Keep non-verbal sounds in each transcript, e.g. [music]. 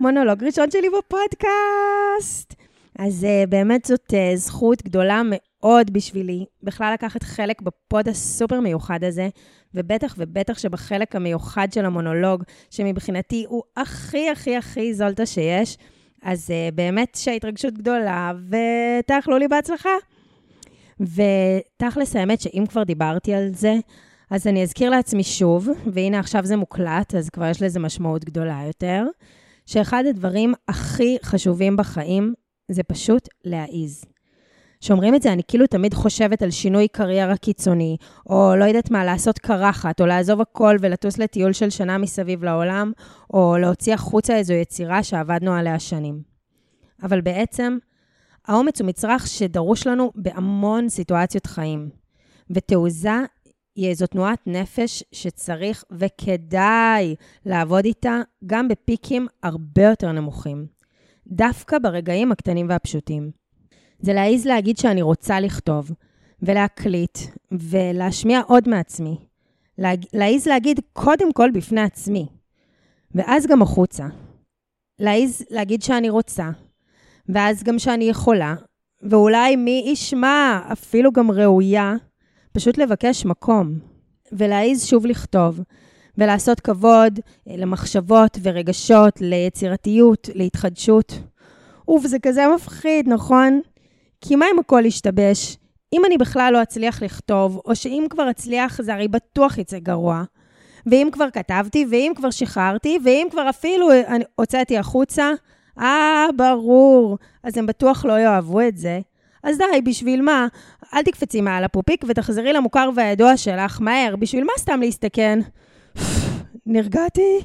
מונולוג ראשון שלי בפודקאסט. אז uh, באמת זאת uh, זכות גדולה מאוד בשבילי, בכלל לקחת חלק בפוד הסופר מיוחד הזה, ובטח ובטח שבחלק המיוחד של המונולוג, שמבחינתי הוא הכי הכי הכי זולטה שיש, אז uh, באמת שההתרגשות גדולה, ותאכלו לי בהצלחה. ותכלס, האמת שאם כבר דיברתי על זה, אז אני אזכיר לעצמי שוב, והנה עכשיו זה מוקלט, אז כבר יש לזה משמעות גדולה יותר, שאחד הדברים הכי חשובים בחיים זה פשוט להעיז. כשאומרים את זה, אני כאילו תמיד חושבת על שינוי קריירה קיצוני, או לא יודעת מה, לעשות קרחת, או לעזוב הכל ולטוס לטיול של שנה מסביב לעולם, או להוציא החוצה איזו יצירה שעבדנו עליה שנים. אבל בעצם, האומץ הוא מצרך שדרוש לנו בהמון סיטואציות חיים. ותעוזה איזו תנועת נפש שצריך וכדאי לעבוד איתה גם בפיקים הרבה יותר נמוכים. דווקא ברגעים הקטנים והפשוטים. זה להעיז להגיד שאני רוצה לכתוב, ולהקליט, ולהשמיע עוד מעצמי. לה... להעיז להגיד קודם כל בפני עצמי, ואז גם החוצה. להעיז להגיד שאני רוצה, ואז גם שאני יכולה, ואולי מי ישמע, אפילו גם ראויה, פשוט לבקש מקום, ולהעיז שוב לכתוב, ולעשות כבוד למחשבות ורגשות, ליצירתיות, להתחדשות. אוף, זה כזה מפחיד, נכון? כי מה אם הכל ישתבש? אם אני בכלל לא אצליח לכתוב, או שאם כבר אצליח זה הרי בטוח יצא גרוע. ואם כבר כתבתי, ואם כבר שחררתי, ואם כבר אפילו הוצאתי החוצה, אה, ברור, אז הם בטוח לא יאהבו את זה. אז די, בשביל מה? אל תקפצי מעל הפופיק ותחזרי למוכר והידוע שלך מהר. בשביל מה סתם להסתכן? [sighs] נרגעתי?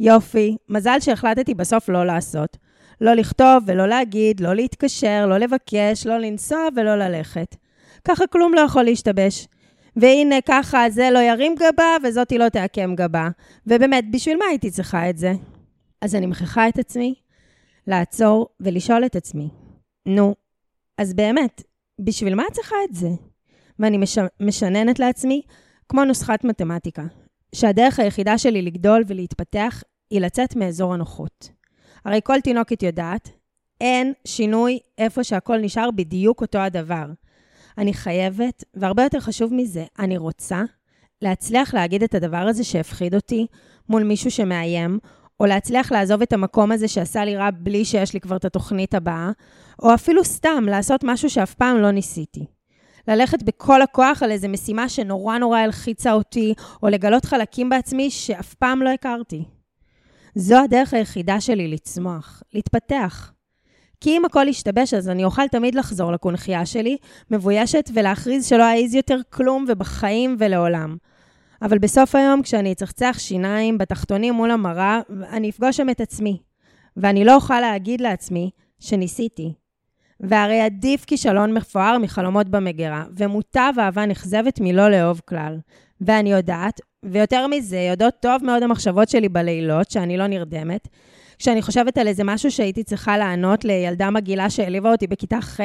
יופי. מזל שהחלטתי בסוף לא לעשות. לא לכתוב ולא להגיד, לא להתקשר, לא לבקש, לא לנסוע ולא ללכת. ככה כלום לא יכול להשתבש. והנה ככה, זה לא ירים גבה וזאתי לא תעקם גבה. ובאמת, בשביל מה הייתי צריכה את זה? אז אני מכריחה את עצמי לעצור ולשאול את עצמי, נו, אז באמת, בשביל מה את צריכה את זה? ואני מש... משננת לעצמי כמו נוסחת מתמטיקה, שהדרך היחידה שלי לגדול ולהתפתח היא לצאת מאזור הנוחות. הרי כל תינוקת יודעת, אין שינוי איפה שהכל נשאר בדיוק אותו הדבר. אני חייבת, והרבה יותר חשוב מזה, אני רוצה להצליח להגיד את הדבר הזה שהפחיד אותי מול מישהו שמאיים, או להצליח לעזוב את המקום הזה שעשה לי רע בלי שיש לי כבר את התוכנית הבאה, או אפילו סתם לעשות משהו שאף פעם לא ניסיתי. ללכת בכל הכוח על איזו משימה שנורא נורא הלחיצה אותי, או לגלות חלקים בעצמי שאף פעם לא הכרתי. זו הדרך היחידה שלי לצמוח, להתפתח. כי אם הכל ישתבש, אז אני אוכל תמיד לחזור לקונכייה שלי, מבוישת, ולהכריז שלא אעז יותר כלום ובחיים ולעולם. אבל בסוף היום, כשאני אצחצח שיניים בתחתונים מול המראה, אני אפגוש שם את עצמי. ואני לא אוכל להגיד לעצמי שניסיתי. והרי עדיף כישלון מפואר מחלומות במגירה, ומוטב אהבה נכזבת מלא לאהוב כלל. ואני יודעת, ויותר מזה, יודעות טוב מאוד המחשבות שלי בלילות, שאני לא נרדמת, כשאני חושבת על איזה משהו שהייתי צריכה לענות לילדה מגעילה שהעליבה אותי בכיתה ח',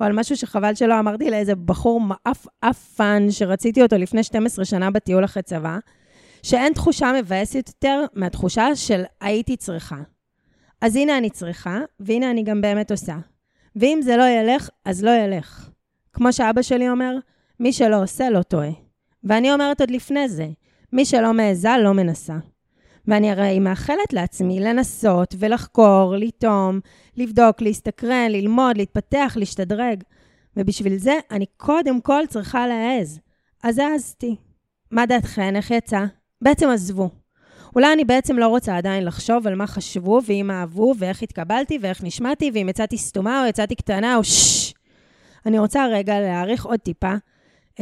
או על משהו שחבל שלא אמרתי לאיזה בחור מעפעפן שרציתי אותו לפני 12 שנה בטיול אחרי צבא, שאין תחושה מבאסת יותר מהתחושה של הייתי צריכה. אז הנה אני צריכה, והנה אני גם באמת עושה. ואם זה לא ילך, אז לא ילך. כמו שאבא שלי אומר, מי שלא עושה לא טועה. ואני אומרת עוד לפני זה, מי שלא מעיזה לא מנסה. ואני הרי מאחלת לעצמי לנסות ולחקור, לטעום, לבדוק, להסתקרן, ללמוד, להתפתח, להשתדרג. ובשביל זה אני קודם כל צריכה להעז. אז העזתי. מה דעתכן? איך יצא? בעצם עזבו. אולי אני בעצם לא רוצה עדיין לחשוב על מה חשבו, ואם אהבו, ואיך התקבלתי, ואיך נשמעתי, ואם יצאתי סתומה או יצאתי קטנה, או ששש. אני רוצה רגע להעריך עוד טיפה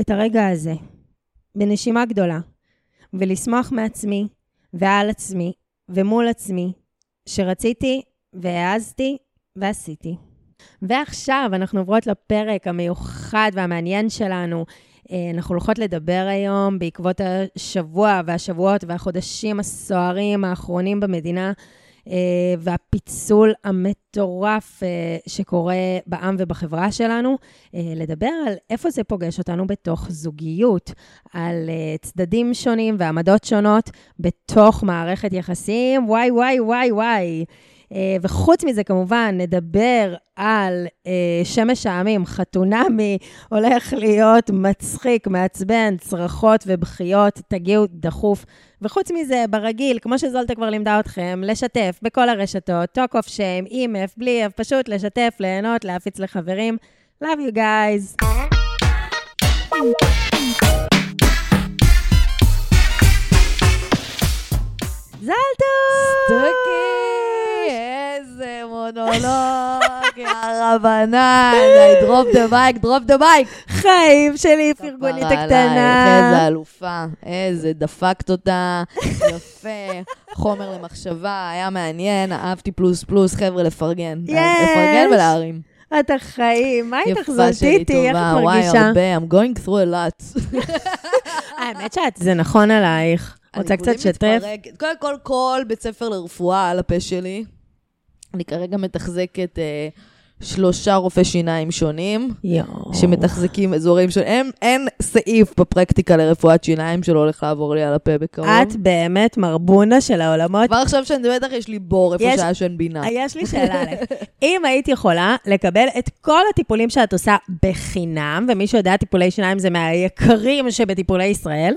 את הרגע הזה, בנשימה גדולה, ולשמוח מעצמי, ועל עצמי, ומול עצמי, שרציתי, והעזתי, ועשיתי. ועכשיו אנחנו עוברות לפרק המיוחד והמעניין שלנו. אה, אנחנו הולכות לדבר היום בעקבות השבוע והשבועות והחודשים הסוערים האחרונים במדינה, והפיצול המטורף אה, שקורה בעם ובחברה שלנו, לדבר על איפה זה פוגש אותנו בתוך זוגיות, על צדדים שונים ועמדות שונות בתוך מערכת יחסים, וואי, וואי, וואי, וואי. אה, וחוץ מזה, כמובן, נדבר על אה, שמש העמים, חתונמי, הולך להיות מצחיק, מעצבן, צרחות ובכיות, תגיעו דחוף. וחוץ מזה, ברגיל, כמו שזולטה כבר לימדה אתכם, לשתף בכל הרשתות, talk of shame, עם F, בלי F, פשוט לשתף, ליהנות, להפיץ לחברים. Love you guys. זלטו! רבנן, דרופ דה בייק, דרופ דה בייק. חיים שלי, פרגונית הקטנה. איזה אלופה, איזה דפקת אותה, [laughs] יפה, חומר למחשבה, היה מעניין, אהבתי פלוס פלוס, חבר'ה, לפרגן. יש! לפרגן ולהרים. את החיים, מה איתך זולטיטי? איך את טובה, וואי, מרגישה? הרבה, I'm going through a lot. [laughs] האמת שאת, זה נכון עלייך. רוצה קצת? מתפרקת. קודם כל, כל בית ספר לרפואה על הפה שלי. אני כרגע מתחזקת אה, שלושה רופאי שיניים שונים, יואו. שמתחזקים אזורים שונים. אין, אין סעיף בפרקטיקה לרפואת שיניים שלא הולך לעבור לי על הפה בקרוב. את באמת מרבונה של העולמות. כבר עכשיו שאני מדברת לך, יש לי בור איפה יש- שהיה שאין בינה. יש לי שאלה עליך. אם היית יכולה לקבל את כל הטיפולים שאת עושה בחינם, ומי שיודע, טיפולי שיניים זה מהיקרים שבטיפולי ישראל,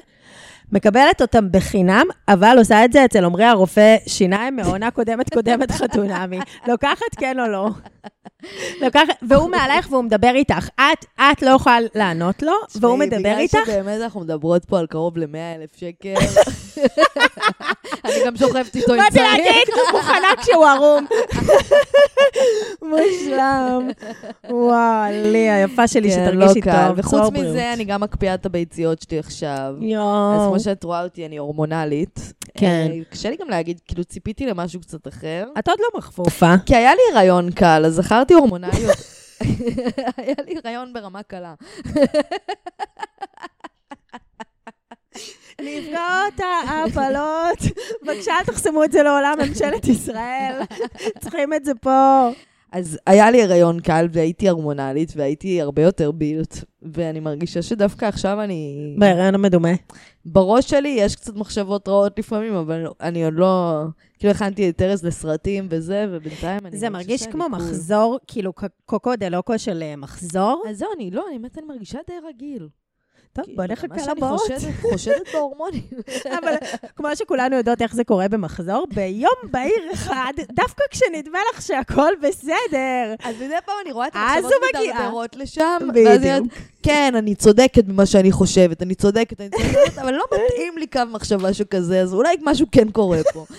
מקבלת אותם בחינם, אבל עושה את זה אצל עמרי הרופא שיניים מעונה קודמת קודמת חתונמי. לוקחת כן או לא? לוקחת, והוא מעלייך והוא מדבר איתך. את, את לא יכולה לענות לו, והוא תשמעי, מדבר איתך. בגלל שבאמת אנחנו מדברות פה על קרוב ל-100 אלף שקל, [laughs] אני גם שוכבת איתו אם באתי צריך. להגיד, מוכנה כשהוא ערום. מושלם. וואו, לי, היפה שלי, כן, שתרגישי לא. טוב. וחוץ. מזה, אני גם מקפיאה את הביציות שלי עכשיו. אז יואו. כמו שאת רואה אותי, אני הורמונלית. כן. אה, קשה לי גם להגיד, כאילו, ציפיתי למשהו קצת אחר. את עוד לא מחפופה. כי היה לי הריון קל, אז זכרתי הורמונליות. [laughs] היה לי הריון ברמה קלה. נפגעות ההפלות, בבקשה אל תחסמו את זה לעולם ממשלת ישראל. צריכים את זה פה. אז היה לי הריון קל והייתי הורמונלית והייתי הרבה יותר בילט, ואני מרגישה שדווקא עכשיו אני... בהיריון המדומה. בראש שלי יש קצת מחשבות רעות לפעמים, אבל אני עוד לא... כאילו הכנתי את ארז לסרטים וזה, ובינתיים אני זה מרגיש כמו קול. מחזור, כאילו קוקו דה לוקו של אה, מחזור. אז זהו, אני לא, אני באמת, אני מרגישה די רגיל. טוב, בוא נחכה מה שאני לבאות. חושדת- בהורמונים. [laughs] אבל כמו שכולנו יודעות איך זה קורה במחזור, ביום בהיר אחד, דווקא כשנדמה לך שהכל בסדר. אז מדי פעם אני רואה את המחשבות. מדרדרות לשם, ואז אומרת, כן, אני צודקת במה שאני חושבת, אני צודקת, אני צודקת, [laughs] אבל לא מתאים לי קו מחשבה שכזה, אז אולי משהו כן קורה פה. [laughs]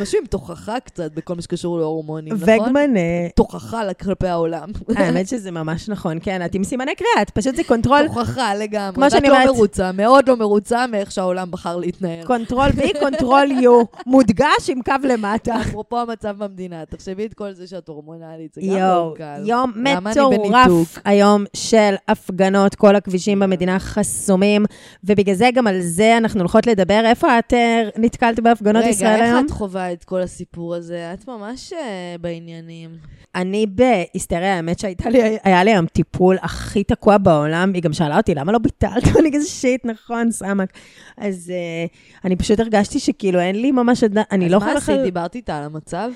משהו עם תוכחה קצת בכל מה שקשור להורמונים, נכון? וגמנה. תוכחה כלפי העולם. האמת שזה ממש נכון, כן, את עם סימני קריאה, את פשוט זה control, תוכחה לגמרי. כמו שאני לא אומרת- מרוצה, מאוד לא מרוצה מאיך שהעולם בחר להתנהל. Control B, Control U, מודגש עם קו למטה. אפרופו המצב במדינה, תחשבי את כל זה שאת הורמונלית, זה גם לא קל. יום מטורף? היום של הפגנות, כל הכבישים במדינה חסומים, ובגלל זה גם על זה אנחנו הולכות לדבר. איפה את אה, נתקלת בהפגנות ישראל רגע, היום? איך את חווה את כל הסיפור הזה? את ממש אה, בעניינים. אני בהיסטריה, האמת שהייתה לי, היה לי היום טיפול הכי תקוע בעולם, היא גם שאלה אותי, למה לא ביטלת? [laughs] אני כזה שיט, נכון, סמק. אז uh, אני פשוט הרגשתי שכאילו אין לי ממש, אני לא אז מה יכולה... עשית? דיברת איתה על המצב?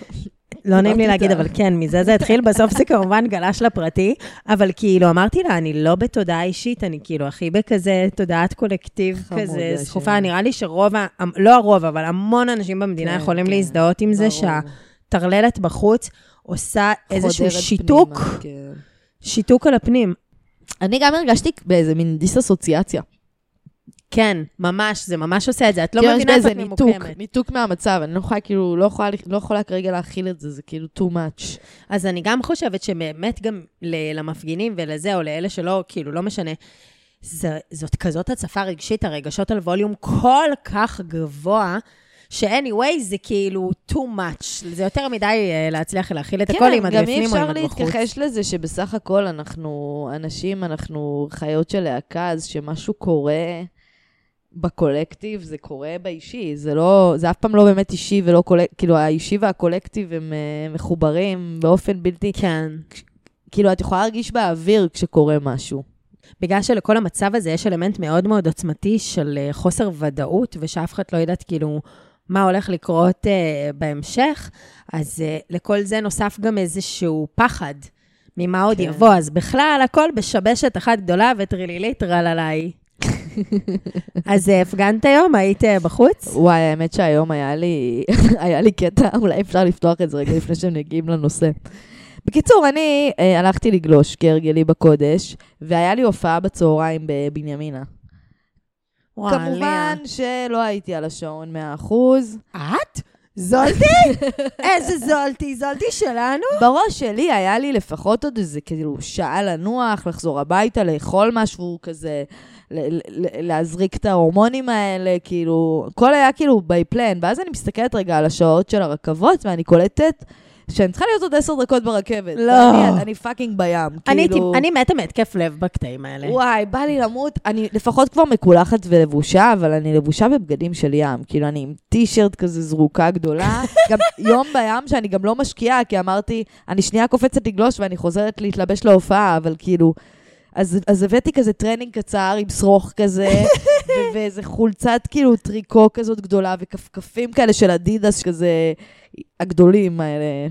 לא נעים לי להגיד. אבל כן, מזה זה התחיל, [laughs] בסוף זה כמובן גלש לפרטי, אבל כאילו, אמרתי לה, אני לא בתודעה אישית, אני כאילו הכי בכזה תודעת קולקטיב כזה. סחופה. נראה לי שרוב, לא הרוב, אבל המון אנשים במדינה כן, יכולים כן, להזדהות עם זה. שהטרללת בחוץ עושה איזשהו שיתוק, פנימה, כן. שיתוק על הפנים. אני גם הרגשתי באיזה מין דיסאסוציאציה. כן, ממש, זה ממש עושה את זה. את לא יש מבינה את ניתוק, ממוקמת. ניתוק מהמצב, אני לא יכולה כאילו, לא יכולה, לא יכולה כרגע להכיל את זה, זה כאילו too much. אז אני גם חושבת שבאמת גם למפגינים ולזה, או לאלה שלא, כאילו, לא משנה, זה, זאת כזאת הצפה רגשית, הרגשות על ווליום כל כך גבוה, ש-anyway זה כאילו too much, זה יותר מדי אה, להצליח להכיל את הכל כן, אם את גם אי בפנים או אם אפשר את בחוץ. להתכחש לזה שבסך הכל אנחנו אנשים, אנחנו חיות של להקה, אז שמשהו קורה בקולקטיב, זה קורה באישי. זה לא, זה אף פעם לא באמת אישי ולא קולקטיב, כאילו האישי והקולקטיב הם uh, מחוברים באופן בלתי, כן. כאילו את יכולה להרגיש באוויר כשקורה משהו. בגלל שלכל המצב הזה יש אלמנט מאוד מאוד עוצמתי של אה, חוסר ודאות, ושאף אחד לא יודעת כאילו מה הולך לקרות uh, בהמשך, אז uh, לכל זה נוסף גם איזשהו פחד ממה עוד כן. יבוא. אז בכלל, הכל בשבשת אחת גדולה וטרילילית רללי. [laughs] אז אה, הפגנת היום? היית בחוץ? וואי, האמת שהיום היה לי, [laughs] היה לי קטע, אולי אפשר לפתוח את זה רגע לפני שהם מגיעים לנושא. בקיצור, אני אה, הלכתי לגלוש כהרגלי בקודש, והיה לי הופעה בצהריים בבנימינה. כמובן שלא הייתי על השעון 100%. את? זולטי? [laughs] איזה זולטי? זולטי שלנו? בראש שלי היה לי לפחות עוד איזה כאילו שעה לנוח, לחזור הביתה, לאכול משהו כזה, להזריק את ההורמונים האלה, כאילו, הכל היה כאילו by plan. ואז אני מסתכלת רגע על השעות של הרכבות, ואני קולטת שאני צריכה להיות עוד עשר דקות ברכבת. לא. אני fucking בים, כאילו... אני מתה מהתקף לב בקטעים האלה. וואי, בא לי למות. אני לפחות כבר מקולחת ולבושה, אבל אני לבושה בבגדים של ים. כאילו, אני עם טישרט כזה זרוקה גדולה. [laughs] גם יום בים שאני גם לא משקיעה, כי אמרתי, אני שנייה קופצת לגלוש ואני חוזרת להתלבש להופעה, אבל כאילו... אז, אז הבאתי כזה טרנינג קצר עם שרוך כזה, [laughs] ו- ואיזה חולצת כאילו טריקו כזאת גדולה, וכפכפים כאלה של אדידס כזה, הגדולים האלה.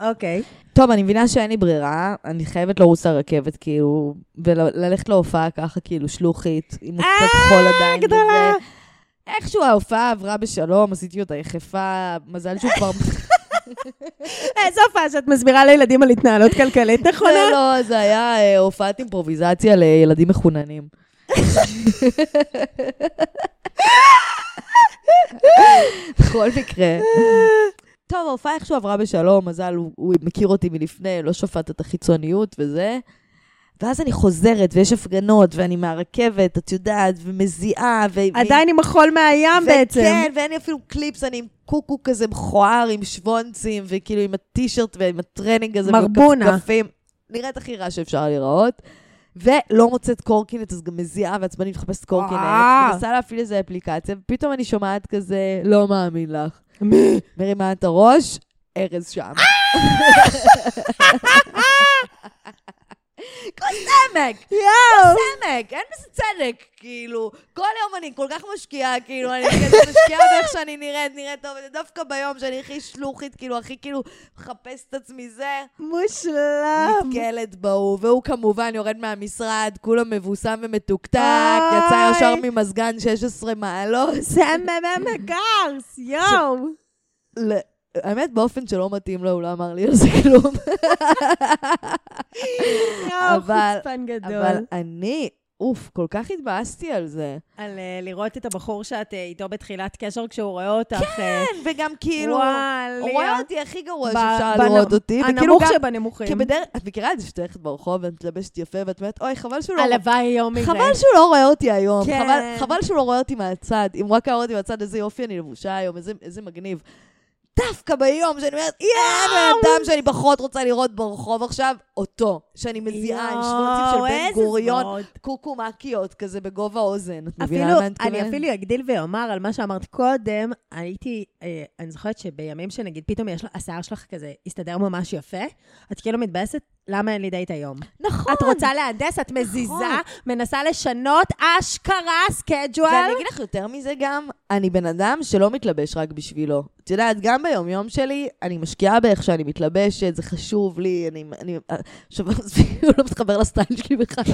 אוקיי. טוב, אני מבינה שאין לי ברירה, אני חייבת לרוץ לרכבת, כאילו, וללכת להופעה ככה, כאילו, שלוחית, עם קצת חול עדיין. גדולה. איכשהו ההופעה עברה בשלום, עשיתי אותה יחפה, מזל שהוא כבר... [laughs] איזה הופעה שאת מסבירה לילדים על התנהלות כלכלית נכונה? לא, לא, זה היה אה, הופעת אימפרוביזציה לילדים מחוננים. [laughs] בכל מקרה. [laughs] טוב, ההופעה איכשהו עברה בשלום, מזל, הוא, הוא מכיר אותי מלפני, לא שפט את החיצוניות וזה. ואז אני חוזרת, ויש הפגנות, ואני מהרכבת, את יודעת, ומזיעה, ו... עדיין עם החול מהים בעצם. וכן, ואין לי אפילו קליפס, אני עם קוקו כזה מכוער, עם שוונצים, וכאילו עם הטישרט ועם הטרנינג הזה, מרבונה. וכפכפים. נראית הכי רע שאפשר להיראות. ולא מוצאת קורקינט, אז גם מזיעה ועצבנית מחפשת קורקינט. וואו. מנסה להפעיל איזה אפליקציה, ופתאום אני שומעת כזה, לא מאמין לך. מרימה את הראש, ארז שם. קוסמק! יואו! סמק, אין בזה צדק, כאילו, כל יום אני כל כך משקיעה, כאילו, אני כזה משקיעה באיך שאני נראית, נראית טוב, ודווקא ביום שאני הכי שלוחית, כאילו, הכי כאילו מחפשת את עצמי זה, מושלם. נתקלת בהוא, והוא כמובן יורד מהמשרד, כולו מבוסם ומתוקתק. יצא ישר ממזגן 16 מעלות. זה מ"מ גרס, יואו. האמת, באופן שלא מתאים לו, הוא לא אמר לי על זה כלום. [laughs] יואו, אבל- חוצפן גדול. אבל אני, אוף, כל כך התבאסתי על זה. על אה, לראות את הבחור שאת אה, איתו בתחילת קשר כשהוא רואה אותך. אה, כן, וגם כאילו. הוא רואה אותי הכי גרוע שאפשר לראות אותי, הנמוך שבנמוכים. כי בדרך, את מכירה את זה שאת הולכת ברחוב ואת מתלבשת יפה, ואת אומרת, אוי, חבל שהוא לא... הלוואי יום יראה. חבל שהוא לא רואה אותי היום, כן. חבל, חבל שהוא לא רואה אותי מהצד. אם הוא רק היה רואה אותי מהצד, איזה יופי אני לבושה היום, איזה, איזה מגניב. דווקא ביום שאני אומרת, יאה, בן אדם שאני פחות רוצה לראות ברחוב עכשיו, אותו. שאני מזיעה עם שוונצים של בן גוריון. קוקומקיות כזה בגובה האוזן. את מבינה אפילו, אני מתכוונת? אני אפילו אגדיל ואומר על מה שאמרת קודם, הייתי, אה, אני זוכרת שבימים שנגיד פתאום יש, השיער שלך כזה הסתדר ממש יפה, את כאילו מתבאסת, למה אין לי דייט היום? נכון. את רוצה להנדס, את מזיזה, מנסה לשנות, אשכרה, סקייג'ואל. ואני אגיד לך יותר מזה גם, אני בן אדם שלא מתלבש רק בשבילו. את יודעת, גם ביומיום שלי, אני משקיעה באיך שאני מתלבשת, זה חשוב לי, אני... אני עכשיו, [laughs] הוא לא מתחבר לסטייל שלי בכלל.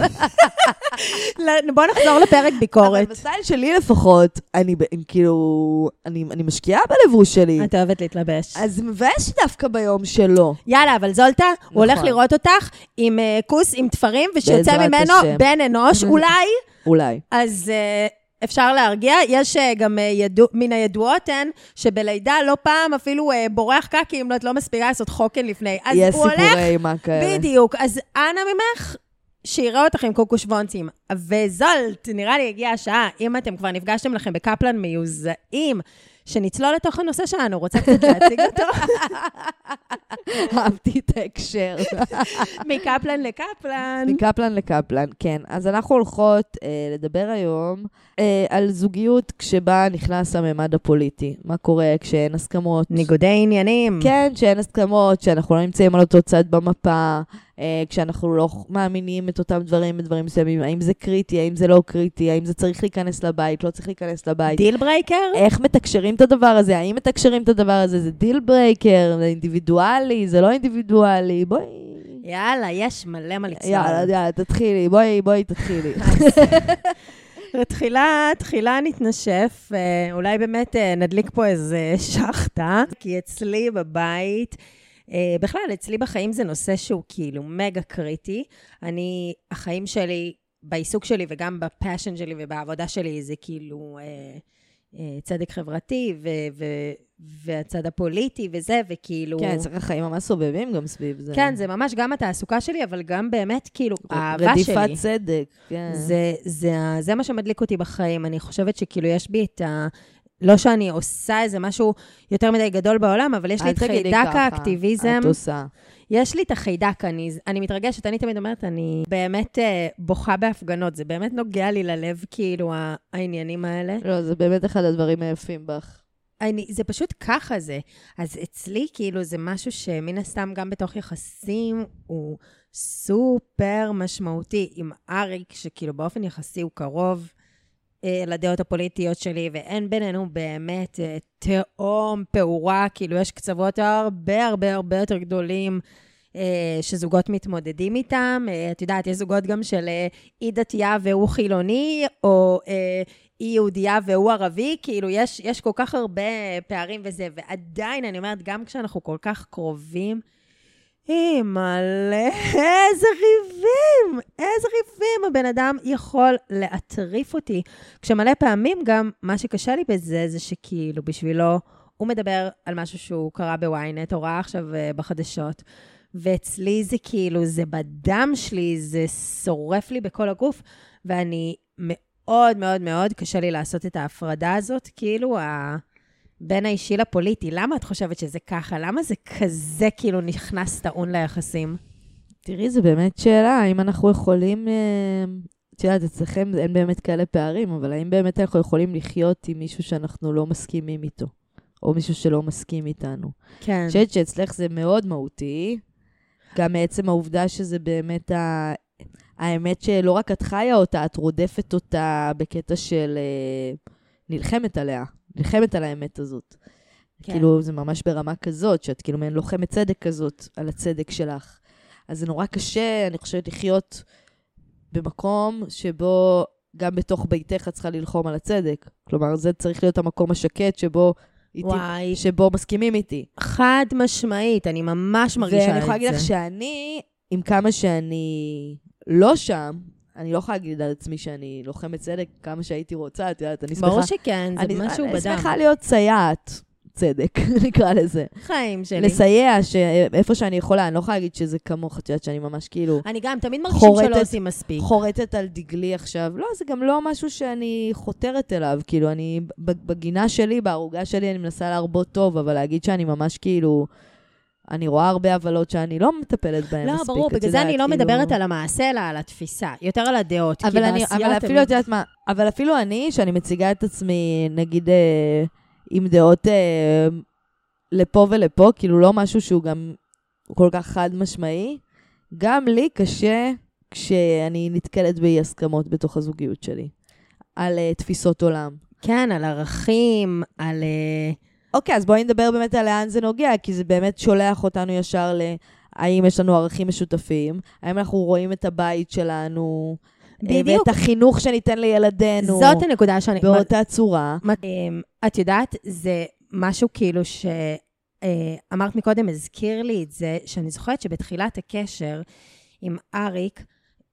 בוא נחזור לפרק אבל ביקורת. בסטייל שלי לפחות, אני כאילו... אני אני משקיעה בלבוש שלי. את אוהבת להתלבש. אז מבאס שדווקא ביום שלו. יאללה, אבל זולטה, הוא הולך נכון. לראות אותך עם אה, כוס, עם תפרים, ושיוצא ממנו השם. בן אנוש, [laughs] אולי, אולי. אז אה, אפשר להרגיע. יש אה, גם ידוע, מן הידועות הן, שבלידה לא פעם אפילו בורח קקי אם את לא מספירה לעשות חוקן לפני. אז יש הוא הולך, סיפורי אימה כאלה. בדיוק. אז אנא ממך, שיראה אותך עם קוקו שוונצים. וזולט, נראה לי הגיעה השעה, אם אתם כבר נפגשתם לכם בקפלן מיוזעים, שנצלול לתוך הנושא שלנו, רוצה קצת להציג [laughs] אותו? אהבתי את ההקשר. מקפלן לקפלן. מקפלן לקפלן, כן. אז אנחנו הולכות אה, לדבר היום אה, על זוגיות כשבה נכנס הממד הפוליטי. מה קורה כשאין הסכמות. ניגודי עניינים. כן, כשאין הסכמות, שאנחנו לא נמצאים על אותו צד במפה, כשאנחנו לא מאמינים את אותם דברים בדברים מסוימים. האם זה קריטי, האם זה לא קריטי, האם זה צריך להיכנס לבית, לא צריך להיכנס לבית. deal breaker? איך מתקשרים את הדבר הזה? האם מתקשרים את הדבר הזה? זה deal breaker, זה אינדיבידואלי, זה לא אינדיבידואלי? בואי... יאללה, יש מלא מה לצלול. יאללה, יאללה, תתחילי, בואי, בואי, תתחילי. [laughs] תחילה, תחילה נתנשף, אה, אולי באמת אה, נדליק פה איזה [laughs] שחטה, כי אצלי בבית, אה, בכלל, אצלי בחיים זה נושא שהוא כאילו מגה קריטי. אני, החיים שלי, בעיסוק שלי וגם בפאשן שלי ובעבודה שלי, זה כאילו צדק חברתי ו- ו- והצד הפוליטי וזה, וכאילו... כן, צריך החיים ממש סובבים גם סביב זה. כן, זה ממש גם התעסוקה שלי, אבל גם באמת, כאילו, האהבה שלי. רדיפת צדק, כן. זה, זה, זה מה שמדליק אותי בחיים. אני חושבת שכאילו יש בי את ה... לא שאני עושה איזה משהו יותר מדי גדול בעולם, אבל יש לי את חיידק האקטיביזם. את עושה. יש לי את החיידק, אני, אני מתרגשת, אני תמיד אומרת, אני באמת uh, בוכה בהפגנות, זה באמת נוגע לי ללב, כאילו, העניינים האלה. לא, זה באמת אחד הדברים היפים בך. אני, זה פשוט ככה זה. אז אצלי, כאילו, זה משהו שמן הסתם גם בתוך יחסים הוא סופר משמעותי עם אריק, שכאילו באופן יחסי הוא קרוב אה, לדעות הפוליטיות שלי, ואין בינינו באמת אה, תהום פעורה, כאילו יש קצוות הרבה הרבה הרבה יותר גדולים. אה, שזוגות מתמודדים איתם. אה, את יודעת, יש זוגות גם של אי דתייה והוא חילוני, או היא יהודייה והוא ערבי, כאילו, יש, יש כל כך הרבה פערים וזה, ועדיין, אני אומרת, גם כשאנחנו כל כך קרובים, אימא'לה, איזה ריבים, איזה ריבים הבן אדם יכול להטריף אותי. כשמלא פעמים גם, מה שקשה לי בזה, זה שכאילו, בשבילו, הוא מדבר על משהו שהוא קרא בוויינט, או ראה עכשיו בחדשות, ואצלי זה כאילו, זה בדם שלי, זה שורף לי בכל הגוף, ואני מאוד מאוד מאוד קשה לי לעשות את ההפרדה הזאת, כאילו, ה... בין האישי לפוליטי. למה את חושבת שזה ככה? למה זה כזה כאילו נכנס טעון ליחסים? תראי, זו באמת שאלה, האם אנחנו יכולים... אה, את יודעת, אצלכם אין באמת כאלה פערים, אבל האם באמת אנחנו יכולים לחיות עם מישהו שאנחנו לא מסכימים איתו? או מישהו שלא מסכים איתנו? כן. אני חושבת שאצלך זה מאוד מהותי, גם מעצם העובדה שזה באמת ה... האמת שלא רק את חיה אותה, את רודפת אותה בקטע של אה, נלחמת עליה, נלחמת על האמת הזאת. כן. כאילו, זה ממש ברמה כזאת, שאת כאילו מעין לוחמת צדק כזאת על הצדק שלך. אז זה נורא קשה, אני חושבת, לחיות במקום שבו גם בתוך ביתך את צריכה ללחום על הצדק. כלומר, זה צריך להיות המקום השקט שבו וואי. איתי, שבו מסכימים איתי. חד משמעית, אני ממש מרגישה את זה. ואני יכולה להגיד לך שאני, עם כמה שאני לא שם, אני לא יכולה להגיד על עצמי שאני לוחמת צדק כמה שהייתי רוצה, את יודעת, אני שמחה... ברור שכן, זה אני, משהו אני בדם. אני שמחה להיות סייעת. צדק, [laughs] נקרא לזה. חיים שלי. לסייע, איפה שאני יכולה, אני לא יכולה להגיד שזה כמוך, את יודעת שאני ממש כאילו... אני גם תמיד מרגישים שלא עושים מספיק. חורטת על דגלי עכשיו. לא, זה גם לא משהו שאני חותרת אליו. כאילו, אני, בגינה שלי, בערוגה שלי, אני מנסה להרבות טוב, אבל להגיד שאני ממש כאילו... אני רואה הרבה עוולות שאני לא מטפלת בהן לא, מספיק. לא, ברור, בגלל זה אני לא כאילו... מדברת על המעשה, אלא על התפיסה. יותר על הדעות. אבל, אני, אבל אפילו, את יודעת מה, אבל אפילו אני, שאני מציגה את עצמי, נגיד... אה, עם דעות אה, לפה ולפה, כאילו לא משהו שהוא גם כל כך חד משמעי. גם לי קשה כשאני נתקלת באי הסכמות בתוך הזוגיות שלי, על uh, תפיסות עולם. כן, על ערכים, על... Uh... אוקיי, אז בואי נדבר באמת על לאן זה נוגע, כי זה באמת שולח אותנו ישר ל... האם יש לנו ערכים משותפים? האם אנחנו רואים את הבית שלנו? אה, בדיוק. ואת החינוך שניתן לילדינו. זאת הנקודה שאני... באותה צורה. אמ, את יודעת, זה משהו כאילו ש... אה, אמרת מקודם, הזכיר לי את זה, שאני זוכרת שבתחילת הקשר עם אריק,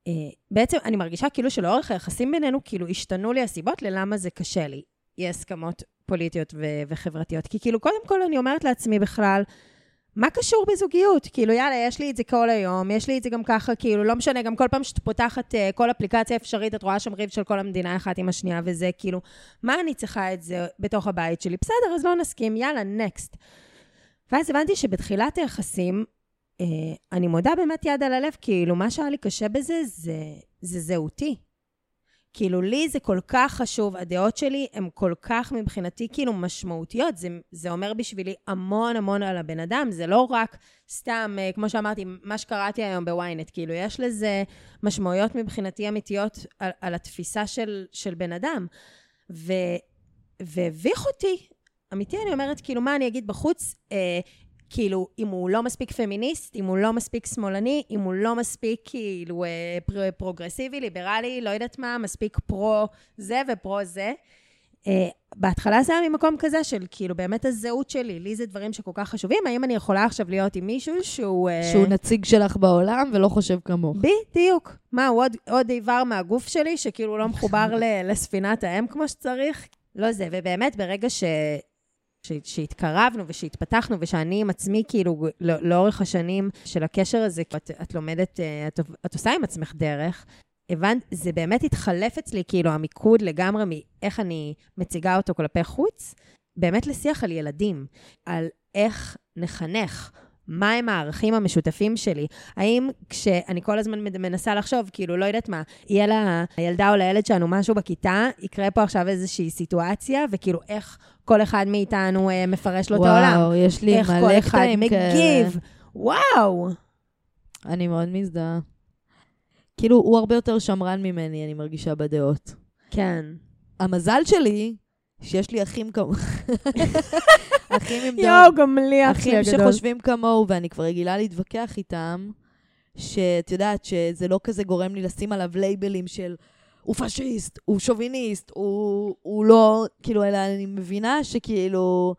אה, בעצם אני מרגישה כאילו שלאורך היחסים בינינו, כאילו השתנו לי הסיבות ללמה זה קשה לי. אי הסכמות פוליטיות ו- וחברתיות. כי כאילו, קודם כל אני אומרת לעצמי בכלל, מה קשור בזוגיות? כאילו, יאללה, יש לי את זה כל היום, יש לי את זה גם ככה, כאילו, לא משנה, גם כל פעם שאת פותחת uh, כל אפליקציה אפשרית, את רואה שם ריב של כל המדינה אחת עם השנייה, וזה כאילו, מה אני צריכה את זה בתוך הבית שלי? בסדר, אז לא נסכים, יאללה, נקסט. ואז הבנתי שבתחילת היחסים, uh, אני מודה באמת יד על הלב, כאילו, מה שהיה לי קשה בזה, זה, זה זהותי. כאילו, לי זה כל כך חשוב, הדעות שלי הן כל כך מבחינתי כאילו משמעותיות. זה, זה אומר בשבילי המון המון על הבן אדם, זה לא רק סתם, אה, כמו שאמרתי, מה שקראתי היום בוויינט, כאילו, יש לזה משמעויות מבחינתי אמיתיות על, על התפיסה של, של בן אדם. והביך אותי, אמיתי, אני אומרת, כאילו, מה אני אגיד בחוץ? אה, כאילו, אם הוא לא מספיק פמיניסט, אם הוא לא מספיק שמאלני, אם הוא לא מספיק כאילו אה, פרוגרסיבי, ליברלי, לא יודעת מה, מספיק פרו זה ופרו זה. אה, בהתחלה זה היה ממקום כזה של כאילו באמת הזהות שלי, לי זה דברים שכל כך חשובים, האם אני יכולה עכשיו להיות עם מישהו שהוא... אה... שהוא נציג שלך בעולם ולא חושב כמוך. בדיוק. מה, הוא עוד, עוד איבר מהגוף שלי שכאילו לא מחובר לספינת האם כמו שצריך? לא זה, ובאמת ברגע ש... שהתקרבנו ושהתפתחנו, ושאני עם עצמי, כאילו, לא, לאורך השנים של הקשר הזה, את, את לומדת, אה, את, את עושה עם עצמך דרך, הבנת, זה באמת התחלף אצלי, כאילו, המיקוד לגמרי מאיך אני מציגה אותו כלפי חוץ, באמת לשיח על ילדים, על איך נחנך. מהם הערכים המשותפים שלי? האם כשאני כל הזמן מנסה לחשוב, כאילו, לא יודעת מה, יהיה לילדה או לילד שלנו משהו בכיתה, יקרה פה עכשיו איזושהי סיטואציה, וכאילו, איך כל אחד מאיתנו אה, מפרש לו וואו, את העולם. וואו, יש לי איך מלא כל אחד מגיב. כאלה. וואו. אני מאוד מזדהה. כאילו, הוא הרבה יותר שמרן ממני, אני מרגישה בדעות. כן. המזל שלי, שיש לי אחים כמו... [laughs] אחים עם דעות. יואו, גם לי אחי אחים הגדול. שחושבים כמוהו, ואני כבר רגילה להתווכח איתם, שאת יודעת שזה לא כזה גורם לי לשים עליו לייבלים של הוא פשיסט, הוא שוביניסט, הוא, הוא לא, כאילו, אלא אני מבינה שכאילו,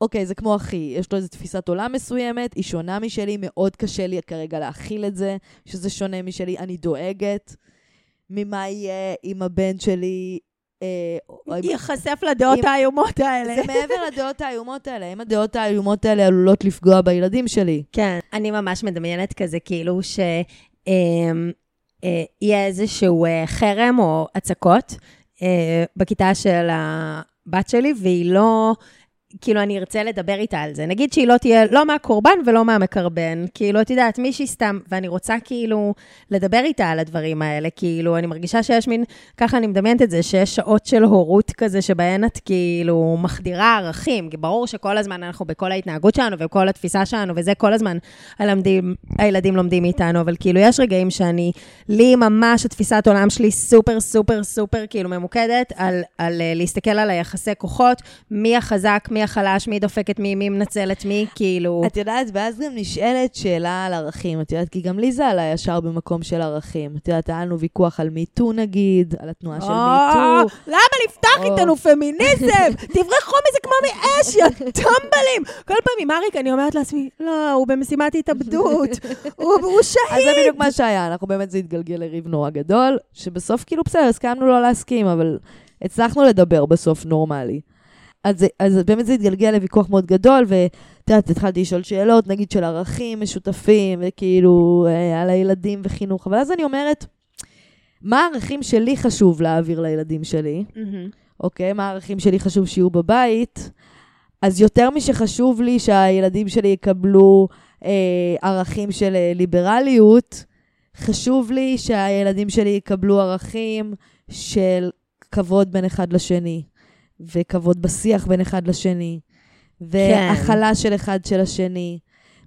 אוקיי, זה כמו אחי, יש לו איזו תפיסת עולם מסוימת, היא שונה משלי, מאוד קשה לי כרגע להכיל את זה, שזה שונה משלי, אני דואגת ממה יהיה עם הבן שלי. אה, עם- ייחשף לדעות האיומות האלה. זה מעבר לדעות האיומות האלה. אם הדעות האיומות האלה עלולות לפגוע בילדים שלי. כן, אני ממש מדמיינת כזה, כאילו ש... אמ, יהיה איזשהו אה, חרם או הצקות אה, בכיתה של הבת שלי, והיא לא... כאילו, אני ארצה לדבר איתה על זה. נגיד שהיא לא תהיה לא מהקורבן ולא מהמקרבן. כאילו, את יודעת, מישהי סתם, ואני רוצה כאילו לדבר איתה על הדברים האלה. כאילו, אני מרגישה שיש מין, ככה אני מדמיינת את זה, שיש שעות של הורות כזה, שבהן את כאילו מחדירה ערכים. כי ברור שכל הזמן אנחנו בכל ההתנהגות שלנו ובכל התפיסה שלנו, וזה כל הזמן הלמדים, הילדים לומדים מאיתנו, אבל כאילו, יש רגעים שאני, לי ממש התפיסת עולם שלי סופר, סופר, סופר, כאילו, ממוקדת על, על אה, להסתכל על היחסי כוחות, מי החזק, מי החלש, מי דופק את מי, מי מנצל את מי, כאילו... את יודעת, ואז גם נשאלת שאלה על ערכים. את יודעת, כי גם לי זה עלה ישר במקום של ערכים. את יודעת, היה לנו ויכוח על מיטו נגיד, על התנועה של מיטו. למה לפתוח או. איתנו פמיניזם? [laughs] תברחו מזה כמו מאש, יא טמבלים. כל פעם עם אריק אני אומרת לעצמי, לא, הוא במשימת התאבדות, הוא הוא [laughs] אז שהיד. זה בדיוק מה שהיה, אנחנו באמת זה התגלגל לריב נורא גדול, שבסוף כאילו בסדר, הסכמנו לא להסכים, אבל הצלחנו לדבר בסוף נורמלי. אז, אז באמת זה התגלגל לוויכוח מאוד גדול, ואת יודעת, התחלתי לשאול שאלות, נגיד של ערכים משותפים, וכאילו אה, על הילדים וחינוך, אבל אז אני אומרת, מה הערכים שלי חשוב להעביר לילדים שלי? מהמם. אוקיי? מה הערכים שלי חשוב שיהיו בבית? אז יותר משחשוב לי שהילדים שלי יקבלו אה, ערכים של אה, ליברליות, חשוב לי שהילדים שלי יקבלו ערכים של כבוד בין אחד לשני, וכבוד בשיח בין אחד לשני, והכלה של אחד של השני,